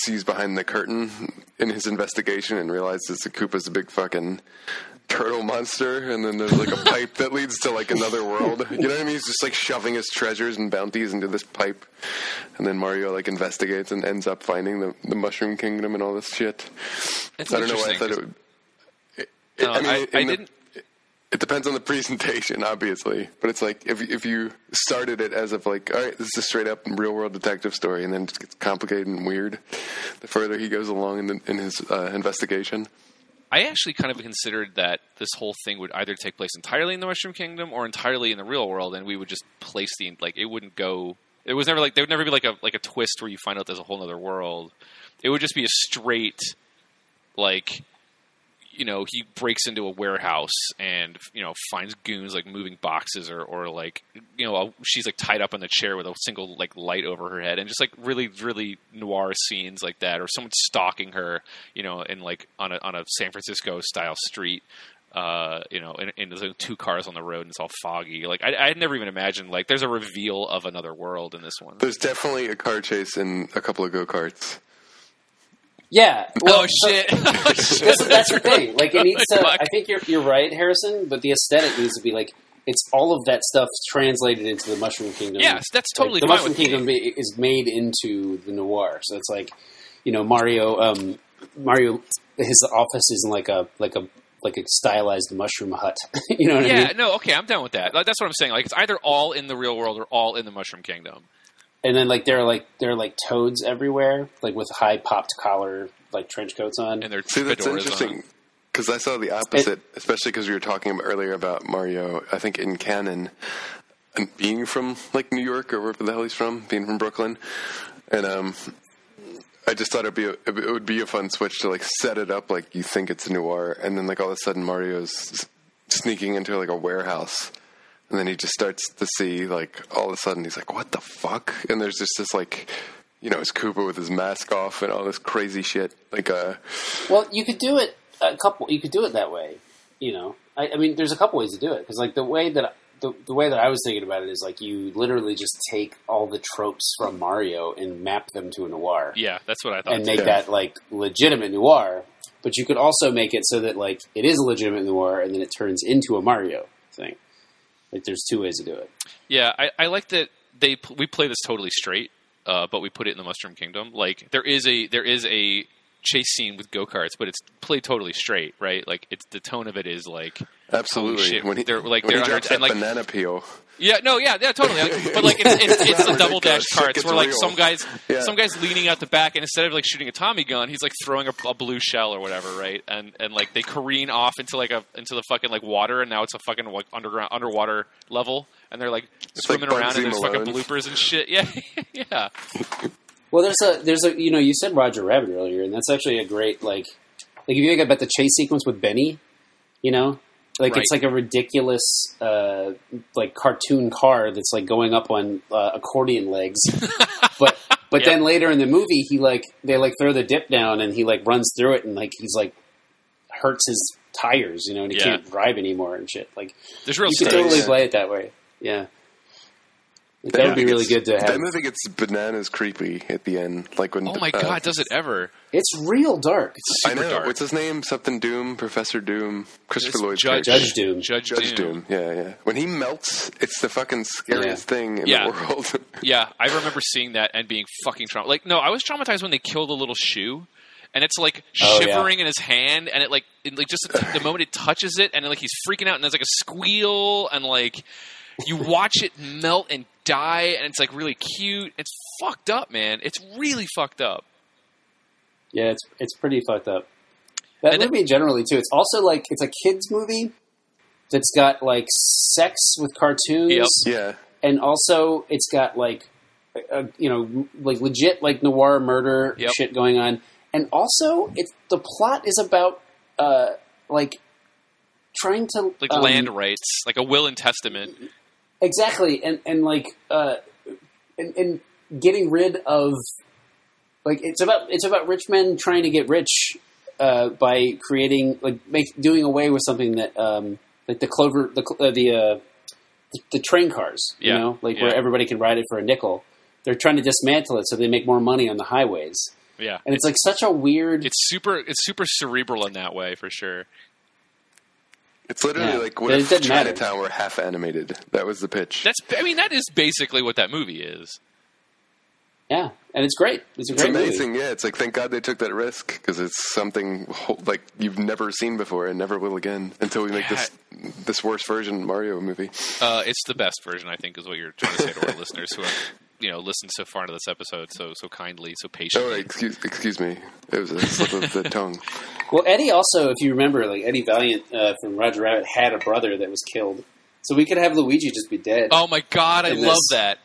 sees behind the curtain in his investigation and realizes that Koopa's a big fucking turtle monster, and then there's like a pipe that leads to like another world. You know what I mean? He's just like shoving his treasures and bounties into this pipe, and then Mario like investigates and ends up finding the the Mushroom Kingdom and all this shit.
It's
I don't know why I thought it would. It,
No,
I mean,
I- I
the-
didn't-
It depends on the presentation, obviously, but it's like if if you started it as of like, all right, this is a straight up real world detective story, and then it just gets complicated and weird. The further he goes along in, the, in his uh, investigation,
I actually kind of considered that this whole thing would either take place entirely in the Mushroom Kingdom or entirely in the real world, and we would just place the like it wouldn't go. It was never like there would never be like a like a twist where you find out there's a whole other world. It would just be a straight like you know he breaks into a warehouse and you know finds goons like moving boxes or or like you know she's like tied up in the chair with a single like light over her head and just like really really noir scenes like that or someone stalking her you know in like on a on a San Francisco style street uh, you know, and, and there's like two cars on the road and it's all foggy. Like I, I had never even imagined like there's a reveal of another world in this one.
there's definitely a car chase and a couple of go karts.
Yeah. Well,
oh shit! oh, shit.
That's, that's the thing. Like it needs to. I think you're you're right, Harrison. But the aesthetic needs to be like it's all of that stuff translated into the Mushroom Kingdom.
Yes, that's
Like,
totally
the Mushroom
me.
Kingdom is made into the noir. So it's like you know Mario. Um, Mario, his office is in like a like a like a stylized mushroom hut. you know what I mean?
Yeah, no, okay, I'm down with that. That's what I'm saying. Like it's either all in the real world or all in the Mushroom Kingdom.
And then like there are like there are like toads everywhere, like with high popped collar like trench coats on.
And they're
See, that's
fedoras
interesting because I saw the opposite, especially because we were talking earlier about Mario. I think in canon, and being from like New York or wherever the hell he's from, being from Brooklyn, and um, I just thought it'd be a, it would be a fun switch to like set it up like you think it's noir, and then like all of a sudden Mario's sneaking into like a warehouse. And then he just starts to see, like, all of a sudden he's like, what the fuck? And there's just this, like, you know, it's Koopa with his mask off and all this crazy shit. Like, uh,
Well, you could do it a couple. You could do it that way. You know, I, I mean, there's a couple ways to do it because, like, the way that the, the way that I was thinking about it is like you literally just take all the tropes from Mario and map them to a noir
Yeah, that's what I thought.
and
too.
make
Yeah.
that like legitimate noir. But you could also make it so that like it is a legitimate noir and then it turns into a Mario thing. Like, there's two ways to do it.
Yeah, I, I like that they we play this totally straight, uh, but we put it in the Mushroom Kingdom. Like there is a there is a chase scene with go karts, but it's played totally straight, right? Like it's the tone of it is like
absolutely.
shit,
when he,
they're, like,
when
they're
drops
under-
that
and, like-
banana peel.
yeah, no, yeah, yeah, totally. Like, but like it's it's, it's the double dash
shit
carts where like
real.
some guys
Yeah.
some guys leaning out the back and instead of like shooting a Tommy gun, he's like throwing a, a blue shell or whatever, right? And and like they careen off into like a into the fucking like water, and now it's a fucking like underground underwater level, and they're like swimming
like
around and
Bugsy
there's fucking
Malone.
bloopers and shit. Yeah, yeah.
Well, there's a there's a you know you said Roger Rabbit earlier, and that's actually a great like like if you think about the chase sequence with Benny, you know, like
Right.
it's like a ridiculous uh, like cartoon car that's like going up on uh, accordion legs, but but
Yeah.
then later in the movie he like they like throw the dip down and he like runs through it and like he's like hurts his tires, you know, and he
Yeah.
can't drive anymore and shit. Like
There's real
you could totally play it that way, yeah. Like, that would be really good to have.
Then I think it's bananas creepy at the end. Like when.
Oh my
uh,
god, does it ever?
It's real dark.
It's
I know.
dark.
What's his name? Something Doom, Professor Doom, Christopher
It's
Lloyd.
Judge,
Judge Doom.
Judge,
Judge
Doom.
Doom. Yeah, yeah. When he melts, it's the fucking scariest thing in
Yeah.
the world.
Yeah, I remember seeing that and being fucking traumatized. Like, no, I was traumatized when they killed the little shoe, and it's like
Oh, yeah.
shivering in his hand, and it like, it, like just the moment it touches it, and like he's freaking out, and there's like a squeal, and like you watch it melt and die, and it's like really cute. It's fucked up, man. It's really fucked up.
Yeah, it's it's pretty fucked up. That
And-
movie generally too. It's also like it's a kids movie that's got like sex with cartoons,
Yep.
Yeah.
and also it's got like a, a- you know like legit like noir murder
Yep.
shit going on, and also it's the plot is about uh like trying to
Like
um,
land rights, like a will and testament.
Exactly and and like uh and, and getting rid of like it's about it's about rich men trying to get rich uh by creating like make doing away with something that um like the clover the uh, the uh the, the train cars you
Yeah,
know like
yeah.
where everybody can ride it for a nickel they're trying to dismantle it so they make more money on the highways
Yeah,
and it's like such a weird
it's super. It's super cerebral in that way for sure.
It's literally
Yeah.
like what
It
if
doesn't matter.
Chinatown were half animated. That was the pitch.
That's. I mean, that is basically what that movie is.
yeah and it's great it's a
It's
great movie.
amazing, yeah. It's like thank God they took that risk because it's something like you've never seen before and never will again until we make this this worst version Mario movie.
Uh, it's the best version, I think, is what you're trying to say to our listeners who have, you know, listened so far into this episode so so kindly, so
Oh,
patiently.
excuse excuse me, it was a slip of the tongue.
Well, Eddie also, if you remember, like Eddie Valiant uh, from Roger Rabbit had a brother that was killed, so we could have Luigi just be dead.
Oh my god, I
In
love that.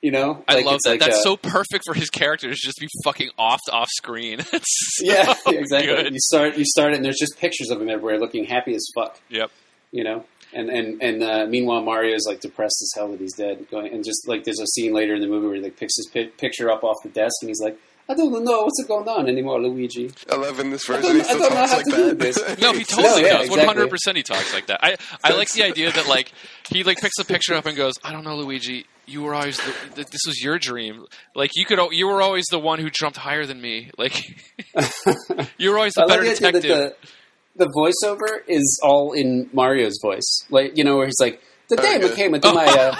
you know,
I
Like,
love that.
like,
That's
uh,
so perfect for his character to just be fucking off off screen. So
Yeah, exactly.
good.
You start, you start it, and there's just pictures of him everywhere, looking happy as fuck.
Yep.
You know, and and and uh, meanwhile, Mario's like depressed as hell that he's dead. Going and just like there's a scene later in the movie where he like picks his pi- picture up off the desk, and he's like, "I don't know what's going on anymore, Luigi."
I love in this
I
version
don't,
he
I
still
don't know
talks
how
like
to do
that.
this.
No, he totally
No, yeah,
does. One hundred percent, he talks like that. I I like the idea that like he like picks the picture up and goes, "I don't know, Luigi. You were always the, this was your dream. Like you could, you were always the one who jumped higher than me. Like you were always the
I like
better
the idea
detective."
The, the voiceover is all in Mario's voice, like you know, where he's like, "The day
yeah.
became into my." Uh,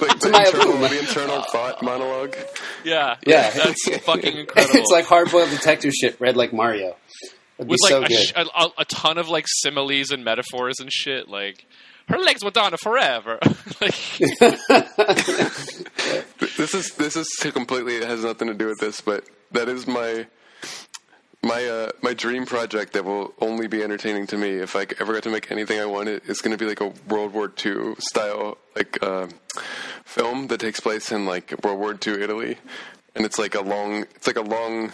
like the
my
internal,
room.
the internal thought monologue.
yeah,
Yeah.
that's fucking incredible.
it's like hard boiled detective shit read like Mario. It'd be
with like
so
a,
good.
sh- a, a ton of like similes and metaphors and shit. Like her legs were Donna forever. like
This is this is completely it has nothing to do with this, but that is my my uh, my dream project that will only be entertaining to me if I ever got to make anything I wanted. It's going to be like a World War II style like uh, film that takes place in like World War II Italy, and it's like a long it's like a long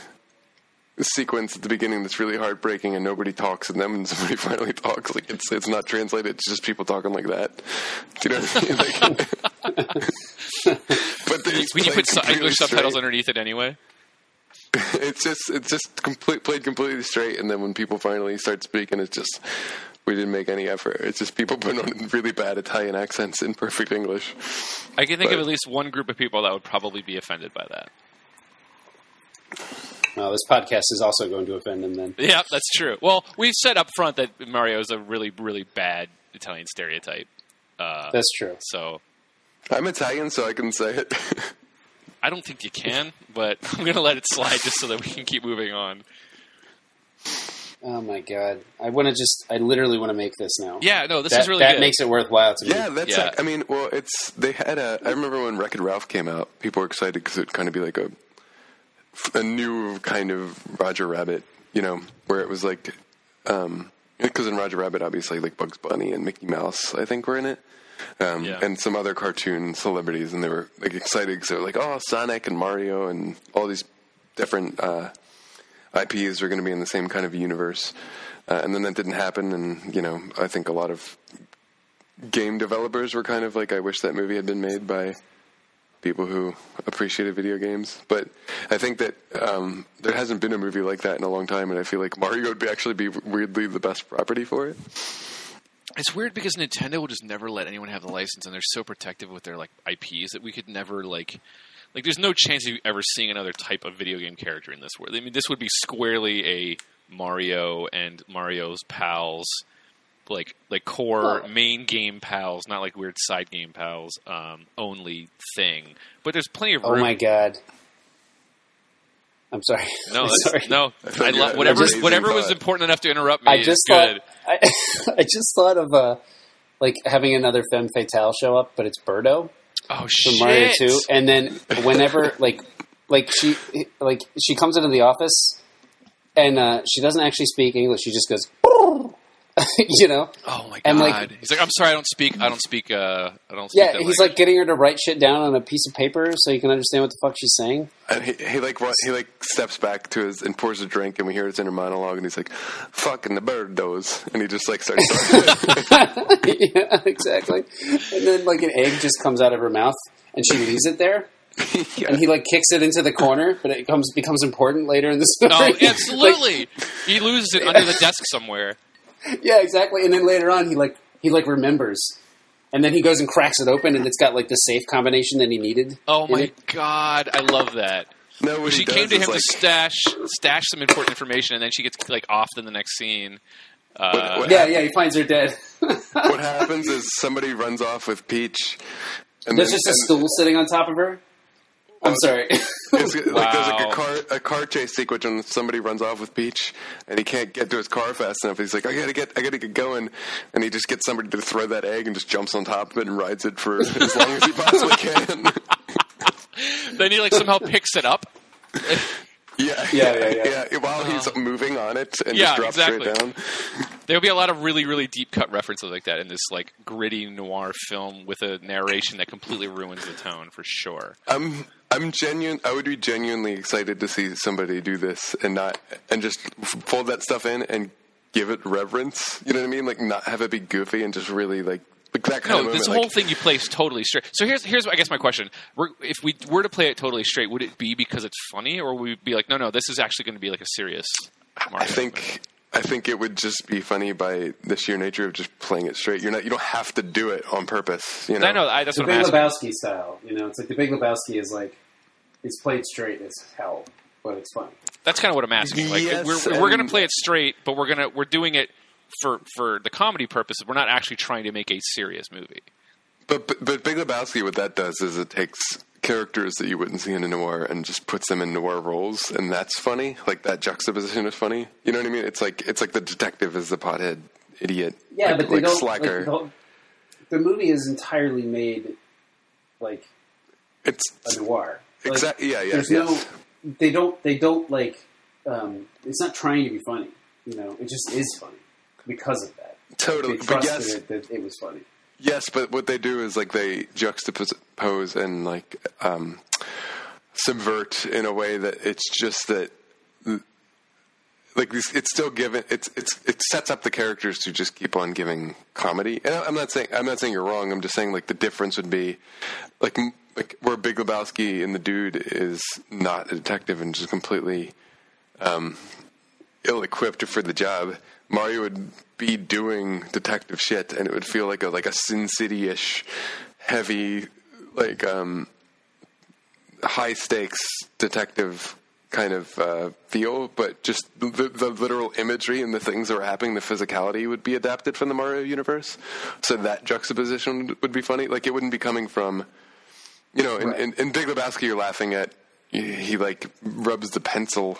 sequence at the beginning that's really heartbreaking and nobody talks and then when somebody finally talks like it's it's not translated it's just people talking like that do you know what I mean like, but
when you, when you put English subtitles underneath it anyway.
it's just it's just complete played completely straight and then when people finally start speaking it's just we didn't make any effort it's just people putting on really bad Italian accents in perfect English
I can think of at least one group of people that would probably be offended by that.
Oh, this podcast is also going to offend them then.
Yeah, that's true. Well, we've said up front that Mario is a really, really bad Italian stereotype. Uh,
That's true.
so
I'm Italian so I can say it
I don't think you can, but I'm going to let it slide just so that we can keep moving on.
Oh my god, I want to just, I literally want to make this now.
Yeah, no, this
that,
is really
that
good.
makes it worthwhile to me.
Yeah, that's.
Yeah.
Like, I mean, well, it's they had a. I remember when Wreck-It Ralph came out, people were excited because it'd kind of be like a a new kind of Roger Rabbit, you know, where it was like, um, because in Roger Rabbit, obviously, like Bugs Bunny and Mickey Mouse, I think were in it. Um,
Yeah.
and some other cartoon celebrities, and they were like excited because they were like, "Oh, Sonic and Mario and all these different uh, IPs are going to be in the same kind of universe." Uh, and then that didn't happen, and you know, I think a lot of game developers were kind of like, I wish that movie had been made by people who appreciated video games. But I think that um, there hasn't been a movie like that in a long time, and I feel like Mario would be actually be weirdly the best property for it.
It's weird because Nintendo will just never let anyone have the license, and they're so protective with their like IPs that we could never like. Like, there's no chance of you ever seeing another type of video game character in this world. I mean, this would be squarely a Mario and Mario's pals, like like core
Well-
main game pals, not like weird side game pals um, only thing. But there's plenty of
Oh my god. I'm sorry.
no,
I'm sorry.
no,
I feel
I
like
lo- whatever
an amazing
whatever was
thought.
important enough to interrupt me
I
is
just
good.
thought I, I just thought of uh, like having another femme fatale show up, but it's Birdo.
Oh
from Mario
shit!
Two, and then whenever like like she like she comes into the office and uh, she doesn't actually speak English. She just goes, you know.
Oh my god!
And, like-
he's like, I'm sorry, I don't speak. I don't speak. Uh, I don't. Speak
Yeah,
that
he's
language."
like getting her to write shit down on a piece of paper so you can understand what the fuck she's saying.
And he, he like what he like steps back to his and pours a drink, and we hear his inner monologue, and he's like, "Fucking the bird does," and he just like starts. talking.
yeah, exactly. And then like an egg just comes out of her mouth, and she leaves it there.
Yeah.
And he like kicks it into the corner, but it comes becomes important later in the story.
Oh,
Like,
absolutely! he loses it under the desk somewhere.
Yeah, exactly. And then later on, he like he like remembers, and then he goes and cracks it open, and it's got like the safe combination that he needed.
Oh my
it.
god, I love that.
no,
she
does
came to him
like,
to stash stash some important information, and then she gets like off in the next scene. Uh,
What- what-
Yeah, yeah. He finds her dead.
what happens is somebody runs off with Peach, and
There's
then-
just a
and-
stool sitting on top of her. I'm sorry.
It's like there's like a car a car chase sequence and somebody runs off with Peach and he can't get to his car fast enough. He's like, I gotta get I gotta get going and he just gets somebody to throw that egg and just jumps on top of it and rides it for as long as he possibly can.
then he like somehow picks it up.
yeah,
Yeah, yeah, yeah.
While he's uh-huh. moving on it and
Yeah,
just drops
exactly.
straight down.
There'll be a lot of really, really deep cut references like that in this like gritty noir film with a narration that completely ruins the tone for sure.
I'm I'm genuine. I would be genuinely excited to see somebody do this and not and just fold that stuff in and give it reverence. You know what I mean? Like not have it be goofy and just really like like that kind
No,
of
this
moment.
whole thing you play totally straight. So here's here's I guess my question: we're, if we were to play it totally straight, would it be because it's funny, or would we be like, no, no, this is actually going to be like a serious? Mario
I think I think it would just be funny by the sheer nature of just playing it straight. You're not you don't have to do it on purpose. You know.
I know I, that's
the
what I'm
Big. Lebowski style. You know, it's like the Big Lebowski is like it's played straight as hell, but it's funny.
That's kind of what I'm asking. Like
Yes,
we're we're going to play it straight, but we're gonna we're doing it for for the comedy purposes. We're not actually trying to make a serious movie.
But, but but Big Lebowski, what that does is it takes characters that you wouldn't see in a noir and just puts them in noir roles, and that's funny. Like that juxtaposition is funny. You know what I mean? It's like it's like the detective is the pothead idiot.
Yeah,
like,
but they
like
don't.
Slacker.
Like, the, whole- the movie is entirely made like
it's
a noir. Like,
exactly yeah yeah.
There's
yes.
no. They don't. They don't like. Um, it's not trying to be funny. You know, it just is funny because of that.
totally.
They
But yes,
it that it was funny.
Yes, but what they do is like they juxtapose and like um, subvert in a way that it's just that like it's still given it's it's it sets up the characters to just keep on giving comedy. And I'm not saying I'm not saying you're wrong. I'm just saying like the difference would be like like where Big Lebowski and the dude is not a detective and just completely um, ill-equipped for the job. Mario would be doing detective shit, and it would feel like a like a Sin City-ish, heavy, like um, high stakes detective kind of uh, feel. But just the, the literal imagery and the things that were happening, the physicality would be adapted from the Mario universe. So that juxtaposition would be funny. Like it wouldn't be coming from, you know, in,
Right.
in, in Big Lebowski, you're laughing at. He, he like rubs the pencil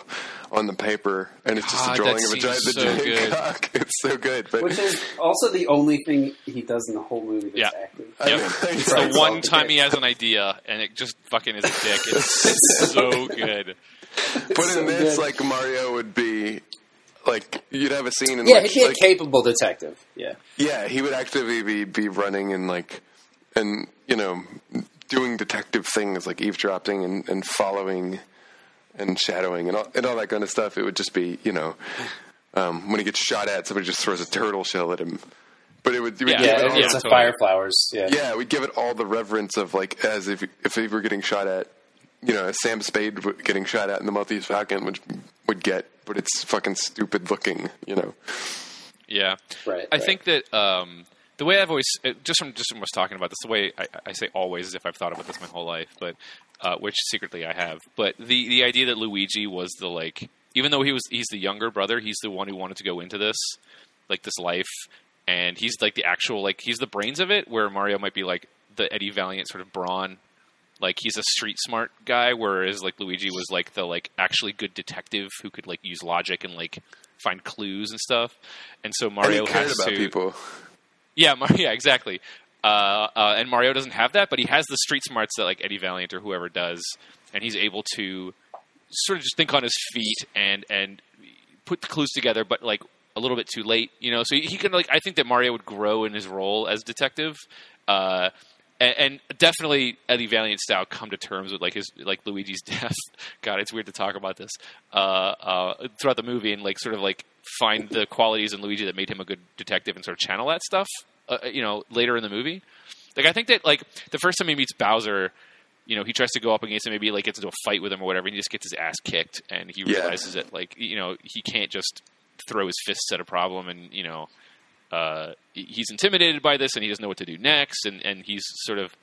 on the paper, and it's just
God,
a drawing of a
seems
giant, the
so
giant
good.
cock. It's so good, but
Which is also the only thing he does in the whole movie that's
Yeah.
active.
Yep. It's the one time he has an idea, and it just fucking is a dick. It's so good.
But
so
in this,
good.
like Mario would be, like you'd have a scene, and
Yeah,
like,
he'd be a
like-
capable detective. Yeah.
yeah, he would actively be be running and like, and you know, doing detective things like eavesdropping and, and following, and shadowing and all, and all that kind of stuff. It would just be, you know, um, when he gets shot at, somebody just throws a turtle shell at him. But it would, it would
Yeah,
give
Yeah,
it all,
it's a
totally.
fire flowers. Yeah.
yeah, we give it all the reverence of like as if if he were getting shot at, you know, as Sam Spade getting shot at in the Maltese Falcon would would get, but it's fucking stupid looking, you know.
Yeah,
Right,
I
right.
think that um, the way I've always just from just from was talking about this, the way I, I say always as if I've thought about this my whole life, but uh, which secretly I have. But the the idea that Luigi was the like, even though he was he's the younger brother, he's the one who wanted to go into this like this life, and he's like the actual like he's the brains of it. Where Mario might be like the Eddie Valiant sort of brawn. Like he's a street smart guy, whereas like Luigi was like the like actually good detective who could like use logic and like find clues and stuff. And so
And
Mario
cared
has
about
to
people.
Yeah, Mar- yeah, exactly. Uh, uh, and Mario doesn't have that, but he has the street smarts that like Eddie Valiant or whoever does, and he's able to sort of just think on his feet and and put the clues together, but like a little bit too late, you know. So he can like I think that Mario would grow in his role as detective. Uh, and, and definitely Eddie Valiant style come to terms with like his like Luigi's death. God, it's weird to talk about this uh, uh, throughout the movie and like sort of like find the qualities in Luigi that made him a good detective and sort of channel that stuff. Uh, you know, later in the movie, like I think that like the first time he meets Bowser, you know, he tries to go up against him, maybe like gets into a fight with him or whatever, and he just gets his ass kicked, and he
Yeah.
realizes that like you know he can't just throw his fists at a problem, and you know uh, he's intimidated by this and he doesn't know what to do next and, and he's sort of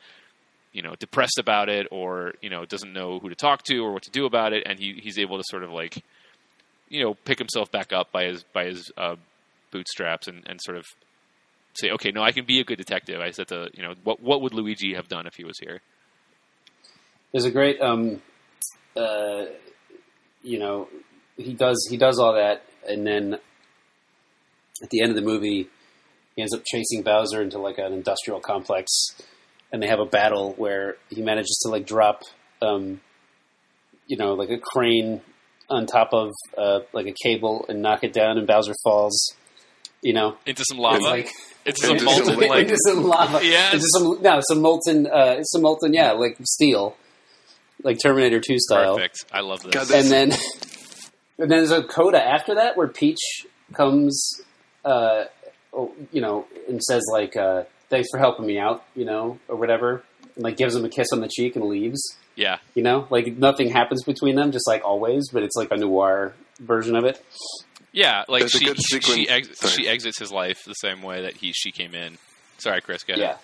you know depressed about it or you know doesn't know who to talk to or what to do about it. And he, he's able to sort of like you know pick himself back up by his by his uh, bootstraps and, and sort of say okay no I can be a good detective. I said to you know what what would Luigi have done if he was here?
There's a great, um, uh, you know, he does he does all that, and then at the end of the movie, he ends up chasing Bowser into like an industrial complex, and they have a battle where he manages to like drop, um, you know, like a crane on top of uh, like a cable and knock it down, and Bowser falls. You know,
into some lava
like
it's some molten like
into some lava.
Yeah.
into some no, some molten, uh, some molten, yeah, like steel, like Terminator Two style.
perfect I love this
God, that-
And then, and then there's a coda after that where Peach comes, uh, you know, and says like, uh, "Thanks for helping me out," you know, or whatever, and like gives him a kiss on the cheek and leaves.
yeah
You know, like nothing happens between them, just like always, but it's like a noir version of it.
yeah like
There's a
she
good
she, she, ex- she exits his life the same way that he she came in sorry Chris go ahead.
Yeah,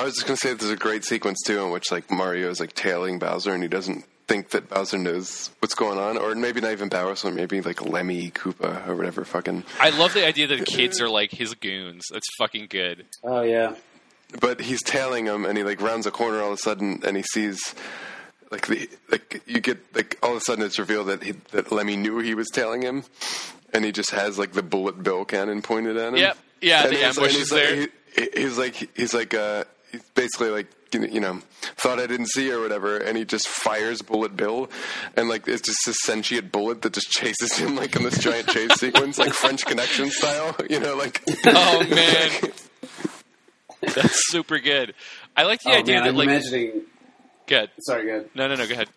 I was just gonna say that there's a great sequence too in which like Mario is like tailing Bowser and he doesn't think that Bowser knows what's going on, or maybe not even Bowser, maybe like Lemmy, Koopa, or whatever. Fucking,
I love the idea that the kids are like his goons. That's fucking good.
oh yeah,
but he's tailing him and he like rounds a corner all of a sudden and he sees like the like you get like all of a sudden it's revealed that he, that Lemmy knew he was tailing him, and he just has like the bullet bill cannon pointed at him.
Yep. Yeah,
And
the
he's-
ambush is
like-
there.
he- he's like he's like uh he's basically like you know- thought I didn't see or whatever, and he just fires bullet bill, and like it's just a sentient bullet that just chases him like in this giant chase sequence, like French Connection style. You know, like
Oh man, that's super good. I like the
oh
idea
man,
that
I'm
like
imagining.
good.
Sorry, good.
No, no, no. Go ahead.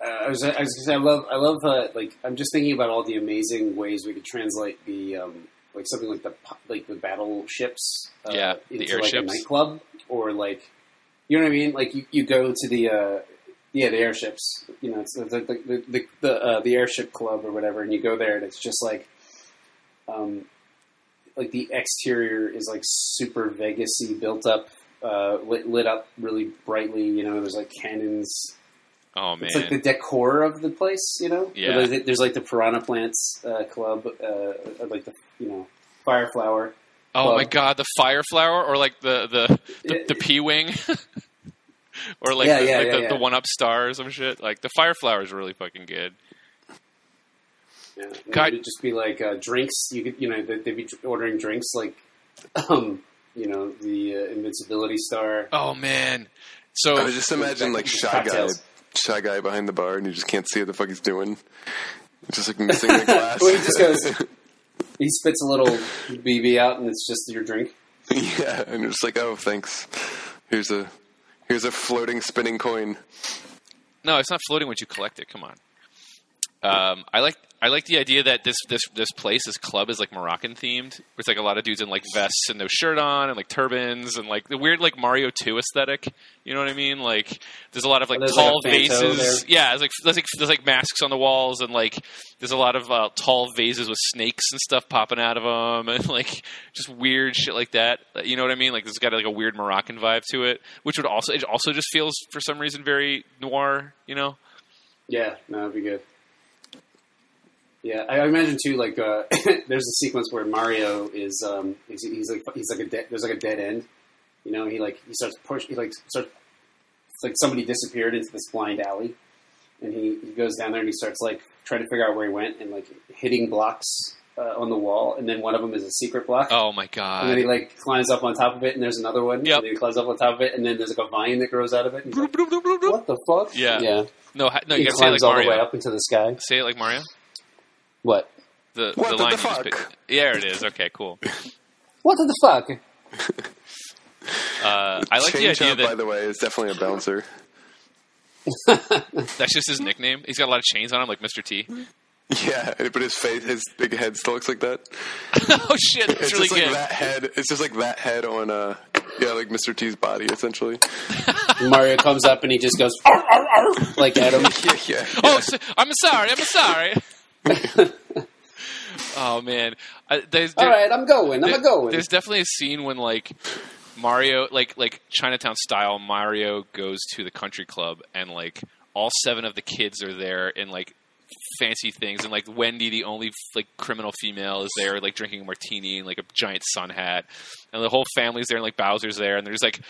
Uh, I was, I was gonna say, I love, I love, uh, like, I'm just thinking about all the amazing ways we could translate the, um, like something like the, like the battleships, uh,
Yeah, the
into like a nightclub, or like, you know what I mean? Like, you, you go to the, uh, yeah, the airships, you know, it's the the the the, the, uh, the airship club or whatever, and you go there, and it's just like, um, like the exterior is like super Vegasy, built up, uh, lit, lit up really brightly. You know, there's like cannons
Oh man,
it's like the decor of the place, you know.
Yeah.
There's, there's like the Piranha Plants uh, Club, uh, like the you know Fireflower.
oh
well-
my god, the fire flower or like the the the, the P wing. or like,
Yeah,
the,
yeah,
like
yeah,
the,
yeah.
the one up star or some shit. Like the fire flower is really fucking good.
Yeah.
God.
It'd just be like uh, drinks. You could you know they'd, they'd be ordering drinks like, um, you know the uh, Invincibility Star.
Oh man, so
I just imagine like
Just
shy guy,
cocktails.
Shy guy behind the bar, and you just can't see what the fuck he's doing. Just like missing the glass.
Well, he just goes. He spits a little BB out, and it's just your drink.
yeah, and you're just like, oh, thanks. Here's a here's a floating spinning coin.
No, it's not floating once you collect it. Come on. Um, I like I like the idea that this this this place, this club, is like Moroccan themed. It's like a lot of dudes in like vests and no shirt on and like turbans and like the weird like Mario Two aesthetic. You know what I mean? Like there's a lot of like
like,
tall
a
vases. Yeah, it's like there's like there's like masks on the walls and like there's a lot of uh, tall vases with snakes and stuff popping out of them and like just weird shit like that. You know what I mean? Like it's got like a weird Moroccan vibe to it, which would also it also just feels for some reason very noir. You know?
Yeah, no, that'd be good. Yeah, I imagine too. Like, uh, there's a sequence where Mario is, um, he's, he's like, he's like a dead, there's like a dead end. You know, he like he starts push, he like starts. It's like somebody disappeared into this blind alley, and he, he goes down there and he starts like trying to figure out where he went and like hitting blocks uh, on the wall, and then one of them is a secret block.
Oh my god!
And then he like climbs up on top of it, and there's another one.
Yep.
And he climbs up on top of it, and then there's like a vine that grows out of it. Like, what the fuck?
Yeah.
yeah.
No, ha- no,
he
gotta say it
climbs
like
all the way up into the sky.
Say it like Mario.
What?
The
What
the
the
line you
fuck?
picked. Yeah, there it is. Okay, cool.
What the fuck?
Uh, I like the
Chain
idea
Chomp, by the way, is definitely a bouncer.
that's just his nickname. He's got a lot of chains on him, like Mr. T.
Yeah, but his face, his big head still looks like that.
oh shit, that's
It's
really
just like that head. It's just like that head on, uh, yeah, like Mr. T's body, essentially.
Mario comes up and he just goes "Arr, arr, arr," like Adam. him.
Yeah, yeah.
Oh, so, I'm sorry. I'm sorry. oh man, I, there's, there-
right, I'm going. I'm
there-
going.
There's definitely a scene when like Mario, like like Chinatown style, Mario goes to the country club and like all seven of the kids are there in like fancy things and like Wendy, the only like criminal female, is there like drinking a martini and like a giant sun hat, and the whole family's there and like Bowser's there and there's like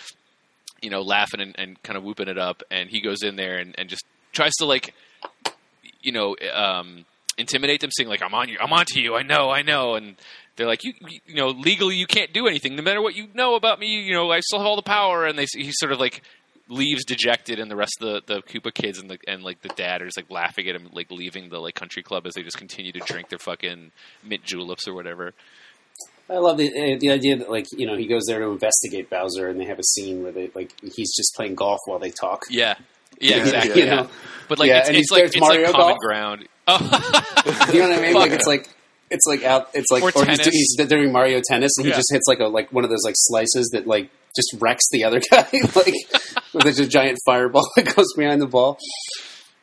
you know laughing and, and kind of whooping it up and he goes in there and, and just tries to like you know um, intimidate them, saying like I'm on you, I'm onto you, I know, I know, and they're like you, you know legally you can't do anything no matter what you know about me, you know I still have all the power, and they he sort of like leaves dejected, and the rest of the the Koopa kids and the and like the dad are just like laughing at him, like leaving the like country club as they just continue to drink their fucking mint juleps or whatever.
I love the uh, the idea that like you know he goes there to investigate Bowser, and they have a scene where they like he's just playing golf while they talk.
Yeah. Yeah,
Yeah,
exactly.
you
yeah.
know?
But like
Yeah,
it's, it's like it's
Mario
like common
Golf?
ground. Oh,
You know what I mean?
Fuck
like
it.
it's like it's like out. It's like
Or
or, he's, he's doing Mario tennis, and he just hits like a like one of those like slices that like just wrecks the other guy, like with a giant fireball that goes behind the ball.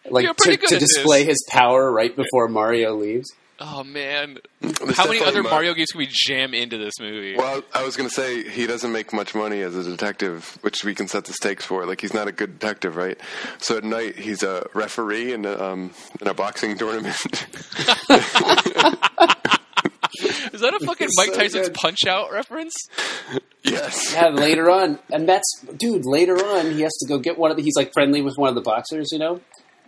Like to, to
at this.
display his power right before Mario leaves.
Oh man!
There's
How many other
mo-
Mario games can we jam into this movie?
Well, I was going to say he doesn't make much money as a detective, which we can set the stakes for. Like he's not a good detective, right? So at night he's a referee in a, um, in a boxing tournament.
Is that a fucking Mike
so
Tyson's
good.
Punch Out reference?
yes.
Yeah, later on, and that's dude. Later on, he has to go get one of the. He's like friendly with one of the boxers, you know,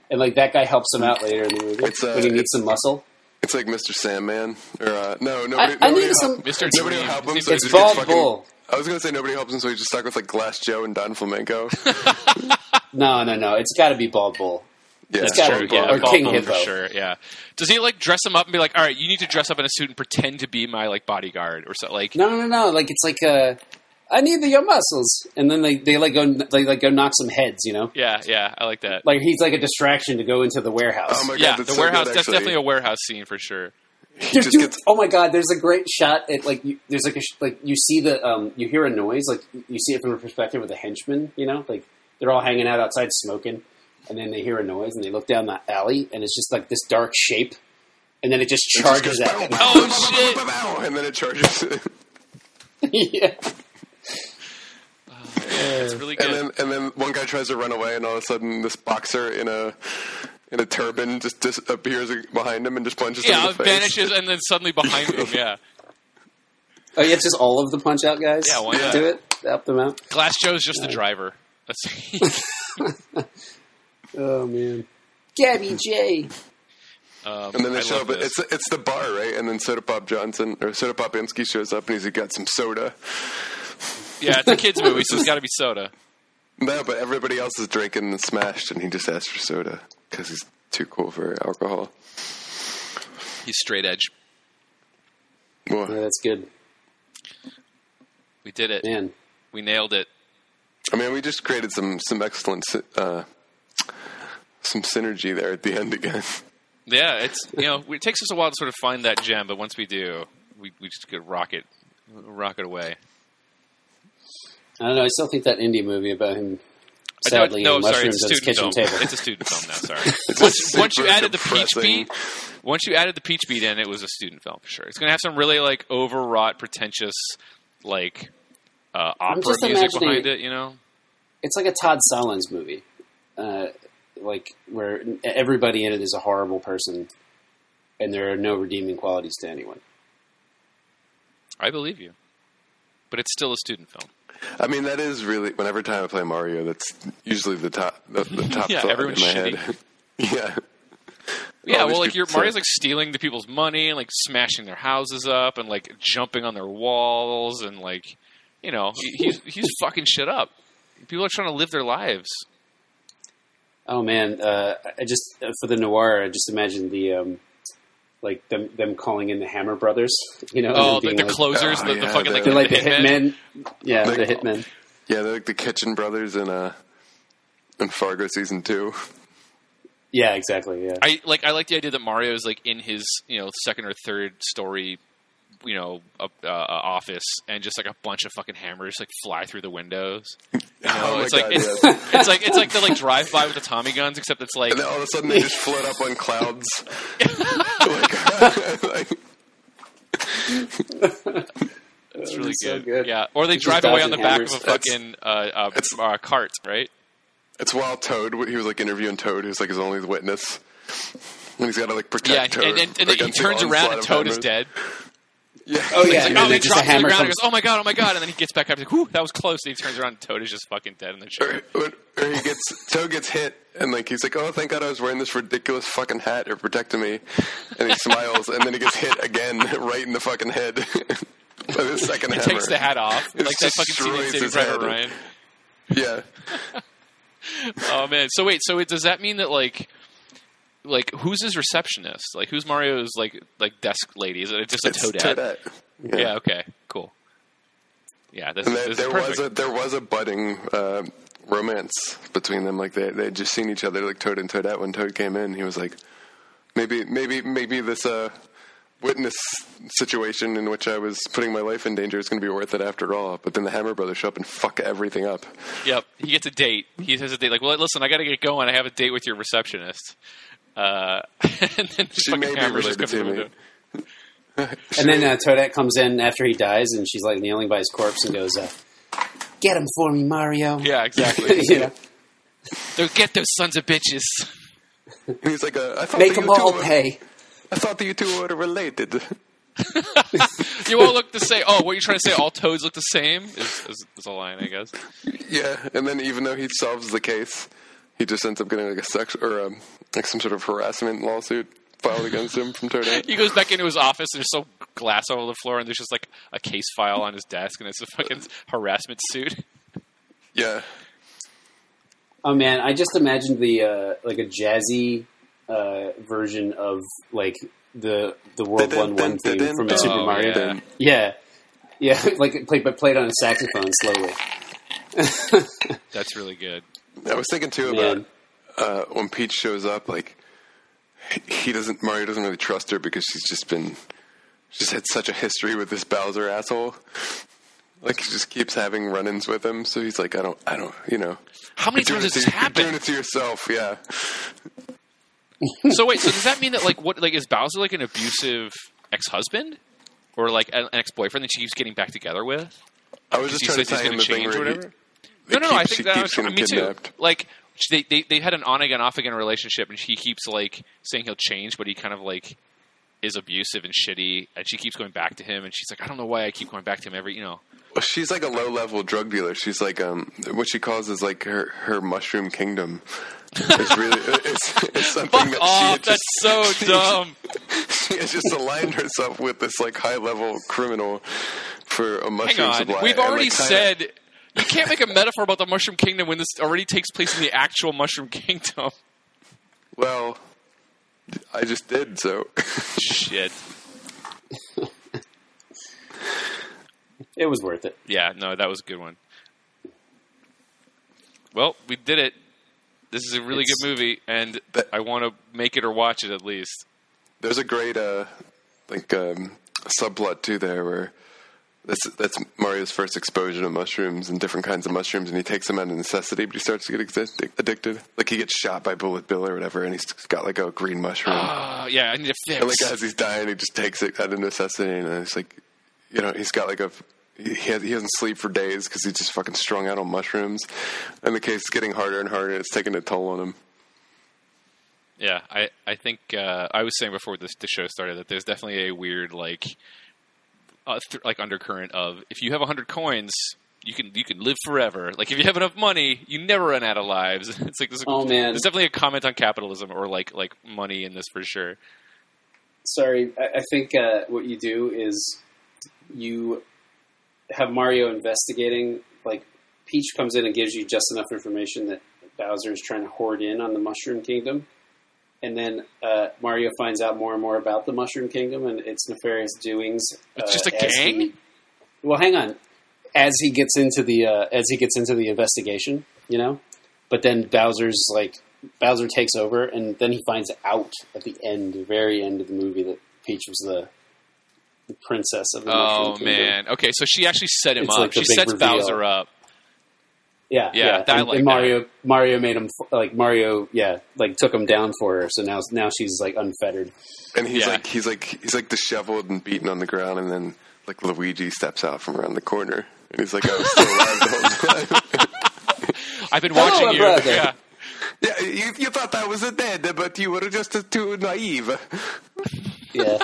and like that guy helps him out later in the movie
It's, uh,
when he needs some muscle.
It's like Mr. Sandman, or uh, no, nobody.
I, I
nobody
need some.
Mr.
Nobody will help him.
It's
So
It's
just
bald
fucking-
bull.
I was going to say nobody helps him, so he's just stuck with like Glass Joe and Don Flamenco.
No, no, no. It's got to be bald bull.
Yeah,
It's gotta be
Yeah,
Or
Bald
King
Bull
Hippo.
for sure. Yeah. Does he like dress him up and be like, "All right, you need to dress up in a suit and pretend to be my like bodyguard or so?" Like,
No, no, no. Like it's like uh, I need the, your muscles, and then they they like go they like go knock some heads, you know.
yeah, yeah, I like that.
Like he's like a distraction to go into the warehouse.
Oh my god,
yeah, the
so
warehouse.
Good,
that's definitely a warehouse scene for sure.
Dude, dude,
gets
oh my god! There's a great shot. At like you, there's like a sh- like you see the um you hear a noise like you see it from a perspective of the henchmen. You know, like they're all hanging out outside smoking, and then they hear a noise and they look down the alley and it's just like this dark shape, and then it just
it just
charges
goes,
at
bow,
them.
bow,
Oh,
bow, bow,
shit.
bow, bow, bow, and then it charges.
yeah.
It's really good.
and then and then one guy tries to run away, and all of a sudden this boxer in a in a turban just disappears behind him and just punches him
yeah,
in
it
the face.
vanishes and then suddenly behind him. Yeah,
Oh, yeah, it's just all of the punch out guys.
Yeah, why not?
do it? Help them out.
Glass Joe's just the driver. That's
Oh man, Gabby Jay
um,
And then they
I
show
love
up.
this.
It's it's the bar, right? And then Soda Pop Johnson or Soda Popinski shows up, and he's got some soda.
Yeah, it's a kids movie, so it's got to be soda.
No, but everybody else is drinking and smashed, and he just asks for soda because he's too cool for alcohol.
He's straight edge.
Well,
Yeah, that's good,
We did it.
man.
We nailed it.
I mean, we just created some some excellent uh, some synergy there at the end again.
Yeah, it's you know it takes us a while to sort of find that gem, but once we do, we we just could rock it, rock it away.
I don't know. I still think that indie movie about him
I know-
sadly
no,
eating
sorry, it's a student film.
table.
It's a student film now. Sorry. once, once you
super
added the peach beat, once you added the peach beat in, it was a student film for sure. It's going to have some really like overwrought, pretentious, like uh, opera music behind it. You know?
It's like a Todd Solondz movie, uh, like where everybody in it is a horrible person, and there are no redeeming qualities to anyone.
I believe you, but it's still a student film.
I mean, that is really whenever time I play Mario, that's usually the top the, the top
Yeah,
thought
everyone's
in my
shitty.
head. yeah,
Yeah,
all
well, like your
people-
Mario's like stealing the people's money and like smashing their houses up and like jumping on their walls and like, you know, he, he's he's fucking shit up. People are trying to live their lives.
Oh man, uh, I just uh, for the noir, I just imagine the um, like them them calling in the Hammer Brothers. You know,
Oh,
and
the, the
like,
closers,
Oh,
the, the fucking like,
the-
they're like the
hitmen.
hitmen. Yeah,
Like-
the hitmen.
Yeah, they're like the Kitchen Brothers in uh in Fargo season two.
Yeah, exactly. Yeah.
I like I like the idea that Mario is like in his you know second or third story, you know, uh, uh, office, and just like a bunch of fucking hammers like fly through the windows. You know,
oh my
it's
god!
like
yes.
it's, it's like it's like the like drive by with the Tommy guns, except it's like
and then all of a sudden they just float up on clouds. like, like,
it's really
so
good.
good.
Yeah, or they
Just
drive away on the back
hammers.
of a fucking uh, uh, uh, cart, right?
it's while Toad he was like interviewing Toad, who's like his only witness, and he's got to like protect
Yeah,
Toad.
and, and, and then he turns around and Toad is dead.
Yeah.
Oh yeah,
He's like,
and
oh,
then
they
just a
drops to the
hammer
ground. and
comes.
goes, oh my god, oh my god, and then he gets back up. He's like, whew, that was close. And he turns around, and Toad is just fucking dead in the chair.
Or, or, or he gets Toad gets hit, and like he's like, "Oh, thank God I was wearing this ridiculous fucking hat. It protected me." And he smiles, and then he gets hit again, right in the fucking head. By the second
He
hammer.
takes the hat off,
It
like that fucking scene in
destroys
Saving
his head.
Ryan.
Yeah.
Oh man. So wait. So it, does that mean that like, like who's his receptionist? Like who's Mario's like like desk lady? Is it just a
It's
Toadette?
Toadette.
Yeah. Okay. Cool. Yeah. This,
And
this
there,
is
there was a there was a budding uh, romance between them. Like they they had just seen each other, like Toad and Toadette. When Toad came in, he was like, maybe maybe maybe this uh, witness situation in which I was putting my life in danger is going to be worth it after all. But then the Hammer Brothers show up and fuck everything up.
Yep. He gets a date. He has a date. Like, well, listen, I got to get going. I have a date with your receptionist. Uh, and then the
She
fucking
may be
hammers just
related to
the
me.
And then uh, Toadette comes in after he dies, and she's like kneeling by his corpse and goes, uh, "Get him for me, Mario."
Yeah. Exactly.
you know,
They'll get those sons of bitches.
And he's like, uh, I thought
make
that
them
you two
all
were-
pay.
I thought that you two were related.
You all look the same. Oh, what are you're trying to say? All toads look the same? Is, is, is a line, I guess.
Yeah, and then even though he solves the case, he just ends up getting like a sex or um, like some sort of harassment lawsuit filed against him from Toadette.
He goes back into his office and there's so glass all over the floor and there's just like a case file on his desk and it's a fucking harassment suit.
Yeah,
Oh man, I just imagined the uh, like a jazzy uh, version of like the the World One One theme from
Oh,
Super Mario.
yeah.
Yeah, yeah, like it played but played on a saxophone slowly.
That's really good.
I was thinking too about uh, when Peach shows up. Like he doesn't, Mario doesn't really trust her because she's just been, she's had such a history with this Bowser asshole. Like he just keeps having run-ins with him, so he's like, I don't, I don't, you know.
How many times has
it
this
to- you're doing
happened?
it to yourself, yeah.
So wait, so does that mean that like what like is Bowser like an abusive ex husband? Or like an, an ex boyfriend that she keeps getting back together with?
I was just trying to tie in the thing
change or
where he,
whatever?
it
No, no, no. I think
she
that was me
kidnapped.
too. Like they, they they had an on again off again relationship, and he keeps like saying he'll change, but he kind of like is abusive and shitty, and she keeps going back to him, and she's like, I don't know why I keep going back to him every, you know.
She's like a low level drug dealer. She's like um, what she calls is like her her mushroom kingdom. It's really it's, it's something
Fuck
that
off!
she
That's
just,
so dumb.
she has just aligned herself with this like high level criminal for a
Hang
mushroom
on,
supply.
we've
And,
already
like,
said you can't make a metaphor about the Mushroom Kingdom when this already takes place in the actual Mushroom Kingdom.
Well, I just did so.
Shit.
It was worth it.
Yeah, no, that was a good one. Well, we did it. This is a really
It's-
good movie, and
That-
I want to make it or watch it at least.
There's a great uh, like um, subplot too there where that's that's Mario's first exposure to mushrooms and different kinds of mushrooms, and he takes them out of necessity, but he starts to get addicted. Like he gets shot by Bullet Bill or whatever, and he's got like a green mushroom.
Uh, yeah, I need a
And
fix.
like as he's dying, he just takes it out of necessity, and it's like, you know, he's got like a he has, he doesn't sleep for days because he's just fucking strung out on mushrooms, and the case is getting harder and harder. and It's taking a toll on him.
Yeah, I I think uh, I was saying before this the show started that there's definitely a weird like uh, th- like undercurrent of if you have hundred coins, you can you can live forever. Like if you have enough money, you never run out of lives. It's like this,
Oh, man.
there's definitely a comment on capitalism or like like money in this for sure.
Sorry, I, I think uh, what you do is you have Mario investigating. Like Peach comes in and gives you just enough information that Bowser is trying to hoard in on the Mushroom Kingdom, and then uh, Mario finds out more and more about the Mushroom Kingdom and its nefarious doings.
It's
uh,
just a gang?
he- well, hang on. As he gets into the uh, as he gets into the investigation, you know, but then Bowser's like Bowser takes over, and then he finds out at the end, the very end of the movie, that Peach was the, the princess of the
Oh
Mushroom Kingdom.
Oh, man. Okay, so she actually set him
It's
up.
like
she sets
reveal.
Bowser up.
Yeah,
Yeah,
yeah.
that-
and,
like
and
that.
Mario Mario made him like Mario, yeah, like took him down for her. So now now she's like unfettered.
And he's
Yeah.
like he's like he's like disheveled and beaten on the ground, and then like Luigi steps out from around the corner, and he's like, oh, "I was still alive the whole time."
I've been
Hello,
watching you.
brother.
Yeah.
yeah, you, you thought I was dead, but you were just too naive.
Yeah,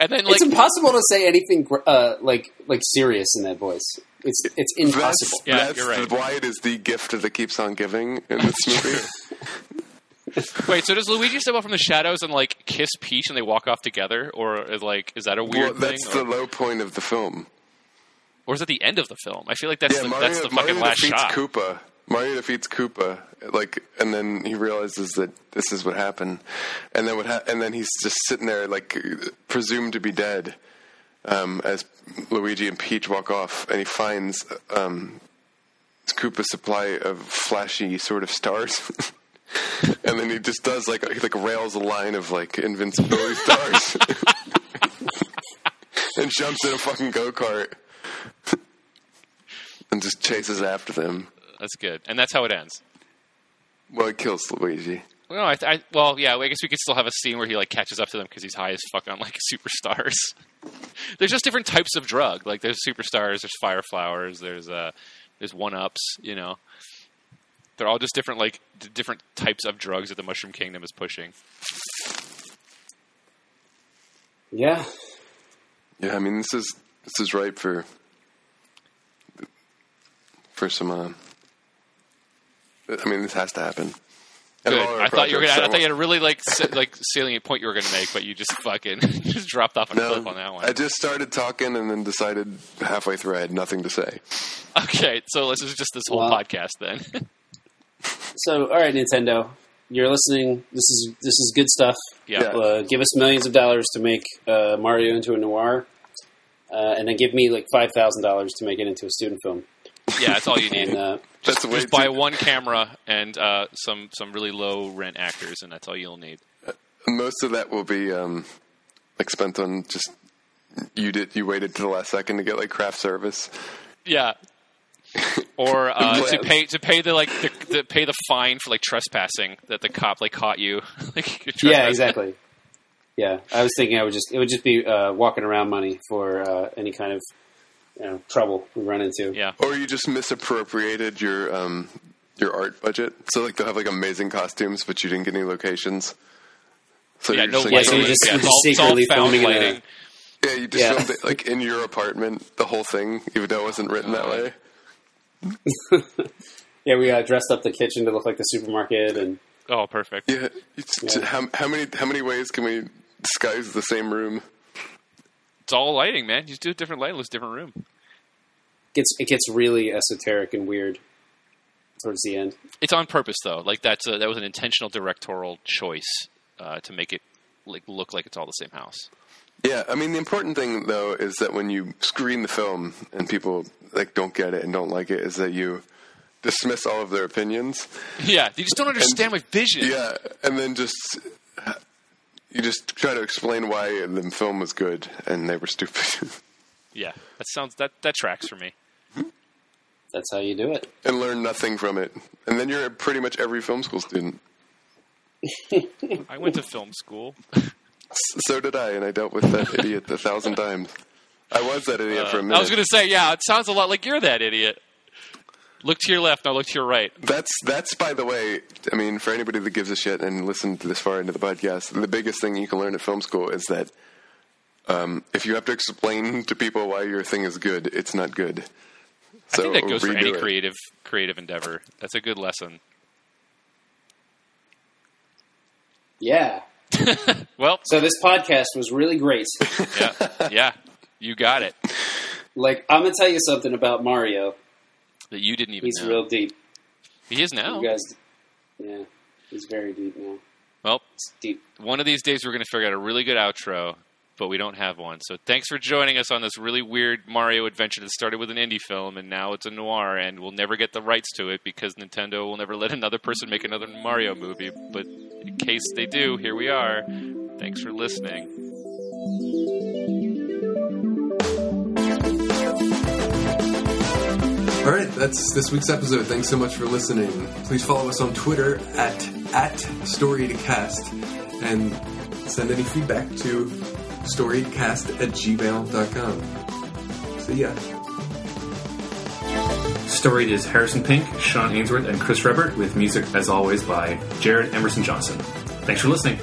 And then like
it's impossible to say anything uh, like like serious in that voice. It's it's
That's,
impossible.
Yeah,
that's
you're right.
why it is the gift that keeps on giving in this movie.
wait, so does Luigi step up from the shadows and like kiss Peach and they walk off together, or like is that a
well,
weird
that's
thing,
the
or,
low point of the film.
or is it the end of the film? I feel like that's
yeah,
the,
Mario,
that's the
Mario
fucking last
defeats
shot.
Koopa. Mario defeats Koopa, like, and then he realizes that this is what happened, and then what, ha- and then he's just sitting there, like, presumed to be dead, um, as Luigi and Peach walk off, and he finds um, Koopa's supply of flashy sort of stars. And then he just does like he like rails a line of like invincibility stars, and jumps in a fucking go kart, and just chases after them.
That's good, and that's how it ends.
Well, it kills Luigi.
Well, I, I, well, yeah. I guess we could still have a scene where he like catches up to them because he's high as fuck on like superstars. there's just different types of drug. Like there's superstars, there's fire flowers, there's uh, there's one ups. You know, they're all just different like d- different types of drugs that the Mushroom Kingdom is pushing.
Yeah,
Yeah, I mean this is this is right for for some. Uh, I mean, this has to happen.
Good. I thought you were gonna. I thought you had a really like sa- like salient point you were gonna make, but you just fucking just dropped off a
No,
cliff on that one.
I just started talking and then decided halfway through I had nothing to say.
Okay, so this is just this whole
Well-
podcast then.
So, all right, Nintendo, you're listening. This is this is good stuff.
yeah.
Yeah.
Uh, give us millions of dollars to make uh, Mario into a noir, uh, and then give me like five thousand dollars to make it into a student film.
Yeah, that's all you need.
And uh,
That's
Just buy
too-
one camera and uh, some some really low rent actors, and that's all you'll need.
Most of that will be um, like spent on just you did you waited to the last second to get like craft service.
Yeah. Or uh, to pay to pay the like the, the pay the fine for like trespassing that the cop like caught you. like
yeah, exactly. Yeah, I was thinking I would just it would just be uh, walking around money for uh, any kind of you know trouble we run into.
Yeah.
Or you just misappropriated your um, your art budget. So like they'll have like amazing costumes, but you didn't get any locations. So
Yeah,
you're
no
just,
Yeah,
like,
so you
lighting.
just-
yeah, it's
just
all, it's
secretly
found
filming in a-
lighting.
yeah, you just
Yeah.
filmed it like in your apartment, the whole thing, even though it wasn't written that way.
Yeah, we uh, dressed up the kitchen to look like the supermarket, and
Oh, perfect.
Yeah,
Yeah.
How, how many how many ways can we disguise the same room?
It's all lighting, man. You just do a different light, looks different room.
gets it gets really esoteric and weird towards the end.
It's on purpose though. Like that's a, that was an intentional directorial choice uh, to make it like look like it's all the same house.
Yeah, I mean the important thing though is that when you screen the film and people like don't get it and don't like it, is that you dismiss all of their opinions.
Yeah, you just don't understand my vision.
Yeah, and then just you just try to explain why the film was good and they were stupid,
Yeah, that sounds that that tracks for me.
That's how you do it.
and learn nothing from it. And then you're pretty much every film school student.
I went to film school.
So did I, and I dealt with that idiot a thousand times. I was that idiot for a
Uh,
minute.
I was going to say, yeah, it sounds a lot like you're that idiot. Look to your left, now look to your right.
That's that's by the way. I mean, for anybody that gives a shit and listened to this far into the podcast, the biggest thing you can learn at film school is that um, if you have to explain to people why your thing is good, it's not good.
I think that goes for any
it.
creative creative endeavor. That's a good lesson.
Yeah.
Well,
So this podcast was really great.
yeah, yeah, you got it.
like I'm gonna tell you something about Mario.
That you didn't even
He's
know.
real deep.
he is now.
You guys, yeah, he's very deep now.
Well,
It's deep.
one of these days we're going to figure out a really good outro, but we don't have one. So thanks for joining us on this really weird Mario adventure that started with an indie film and now it's a noir, and we'll never get the rights to it because Nintendo will never let another person make another Mario movie. But in case they do, here we are. Thanks for listening.
All right, that's this week's episode. Thanks so much for listening. Please follow us on Twitter at at StoriedCast and send any feedback to storycast at gmail.com. See ya.
Storied is Harrison Pink, Sean Ainsworth, and Chris Rebert, with music, as always, by Jared Emerson Johnson. Thanks for listening.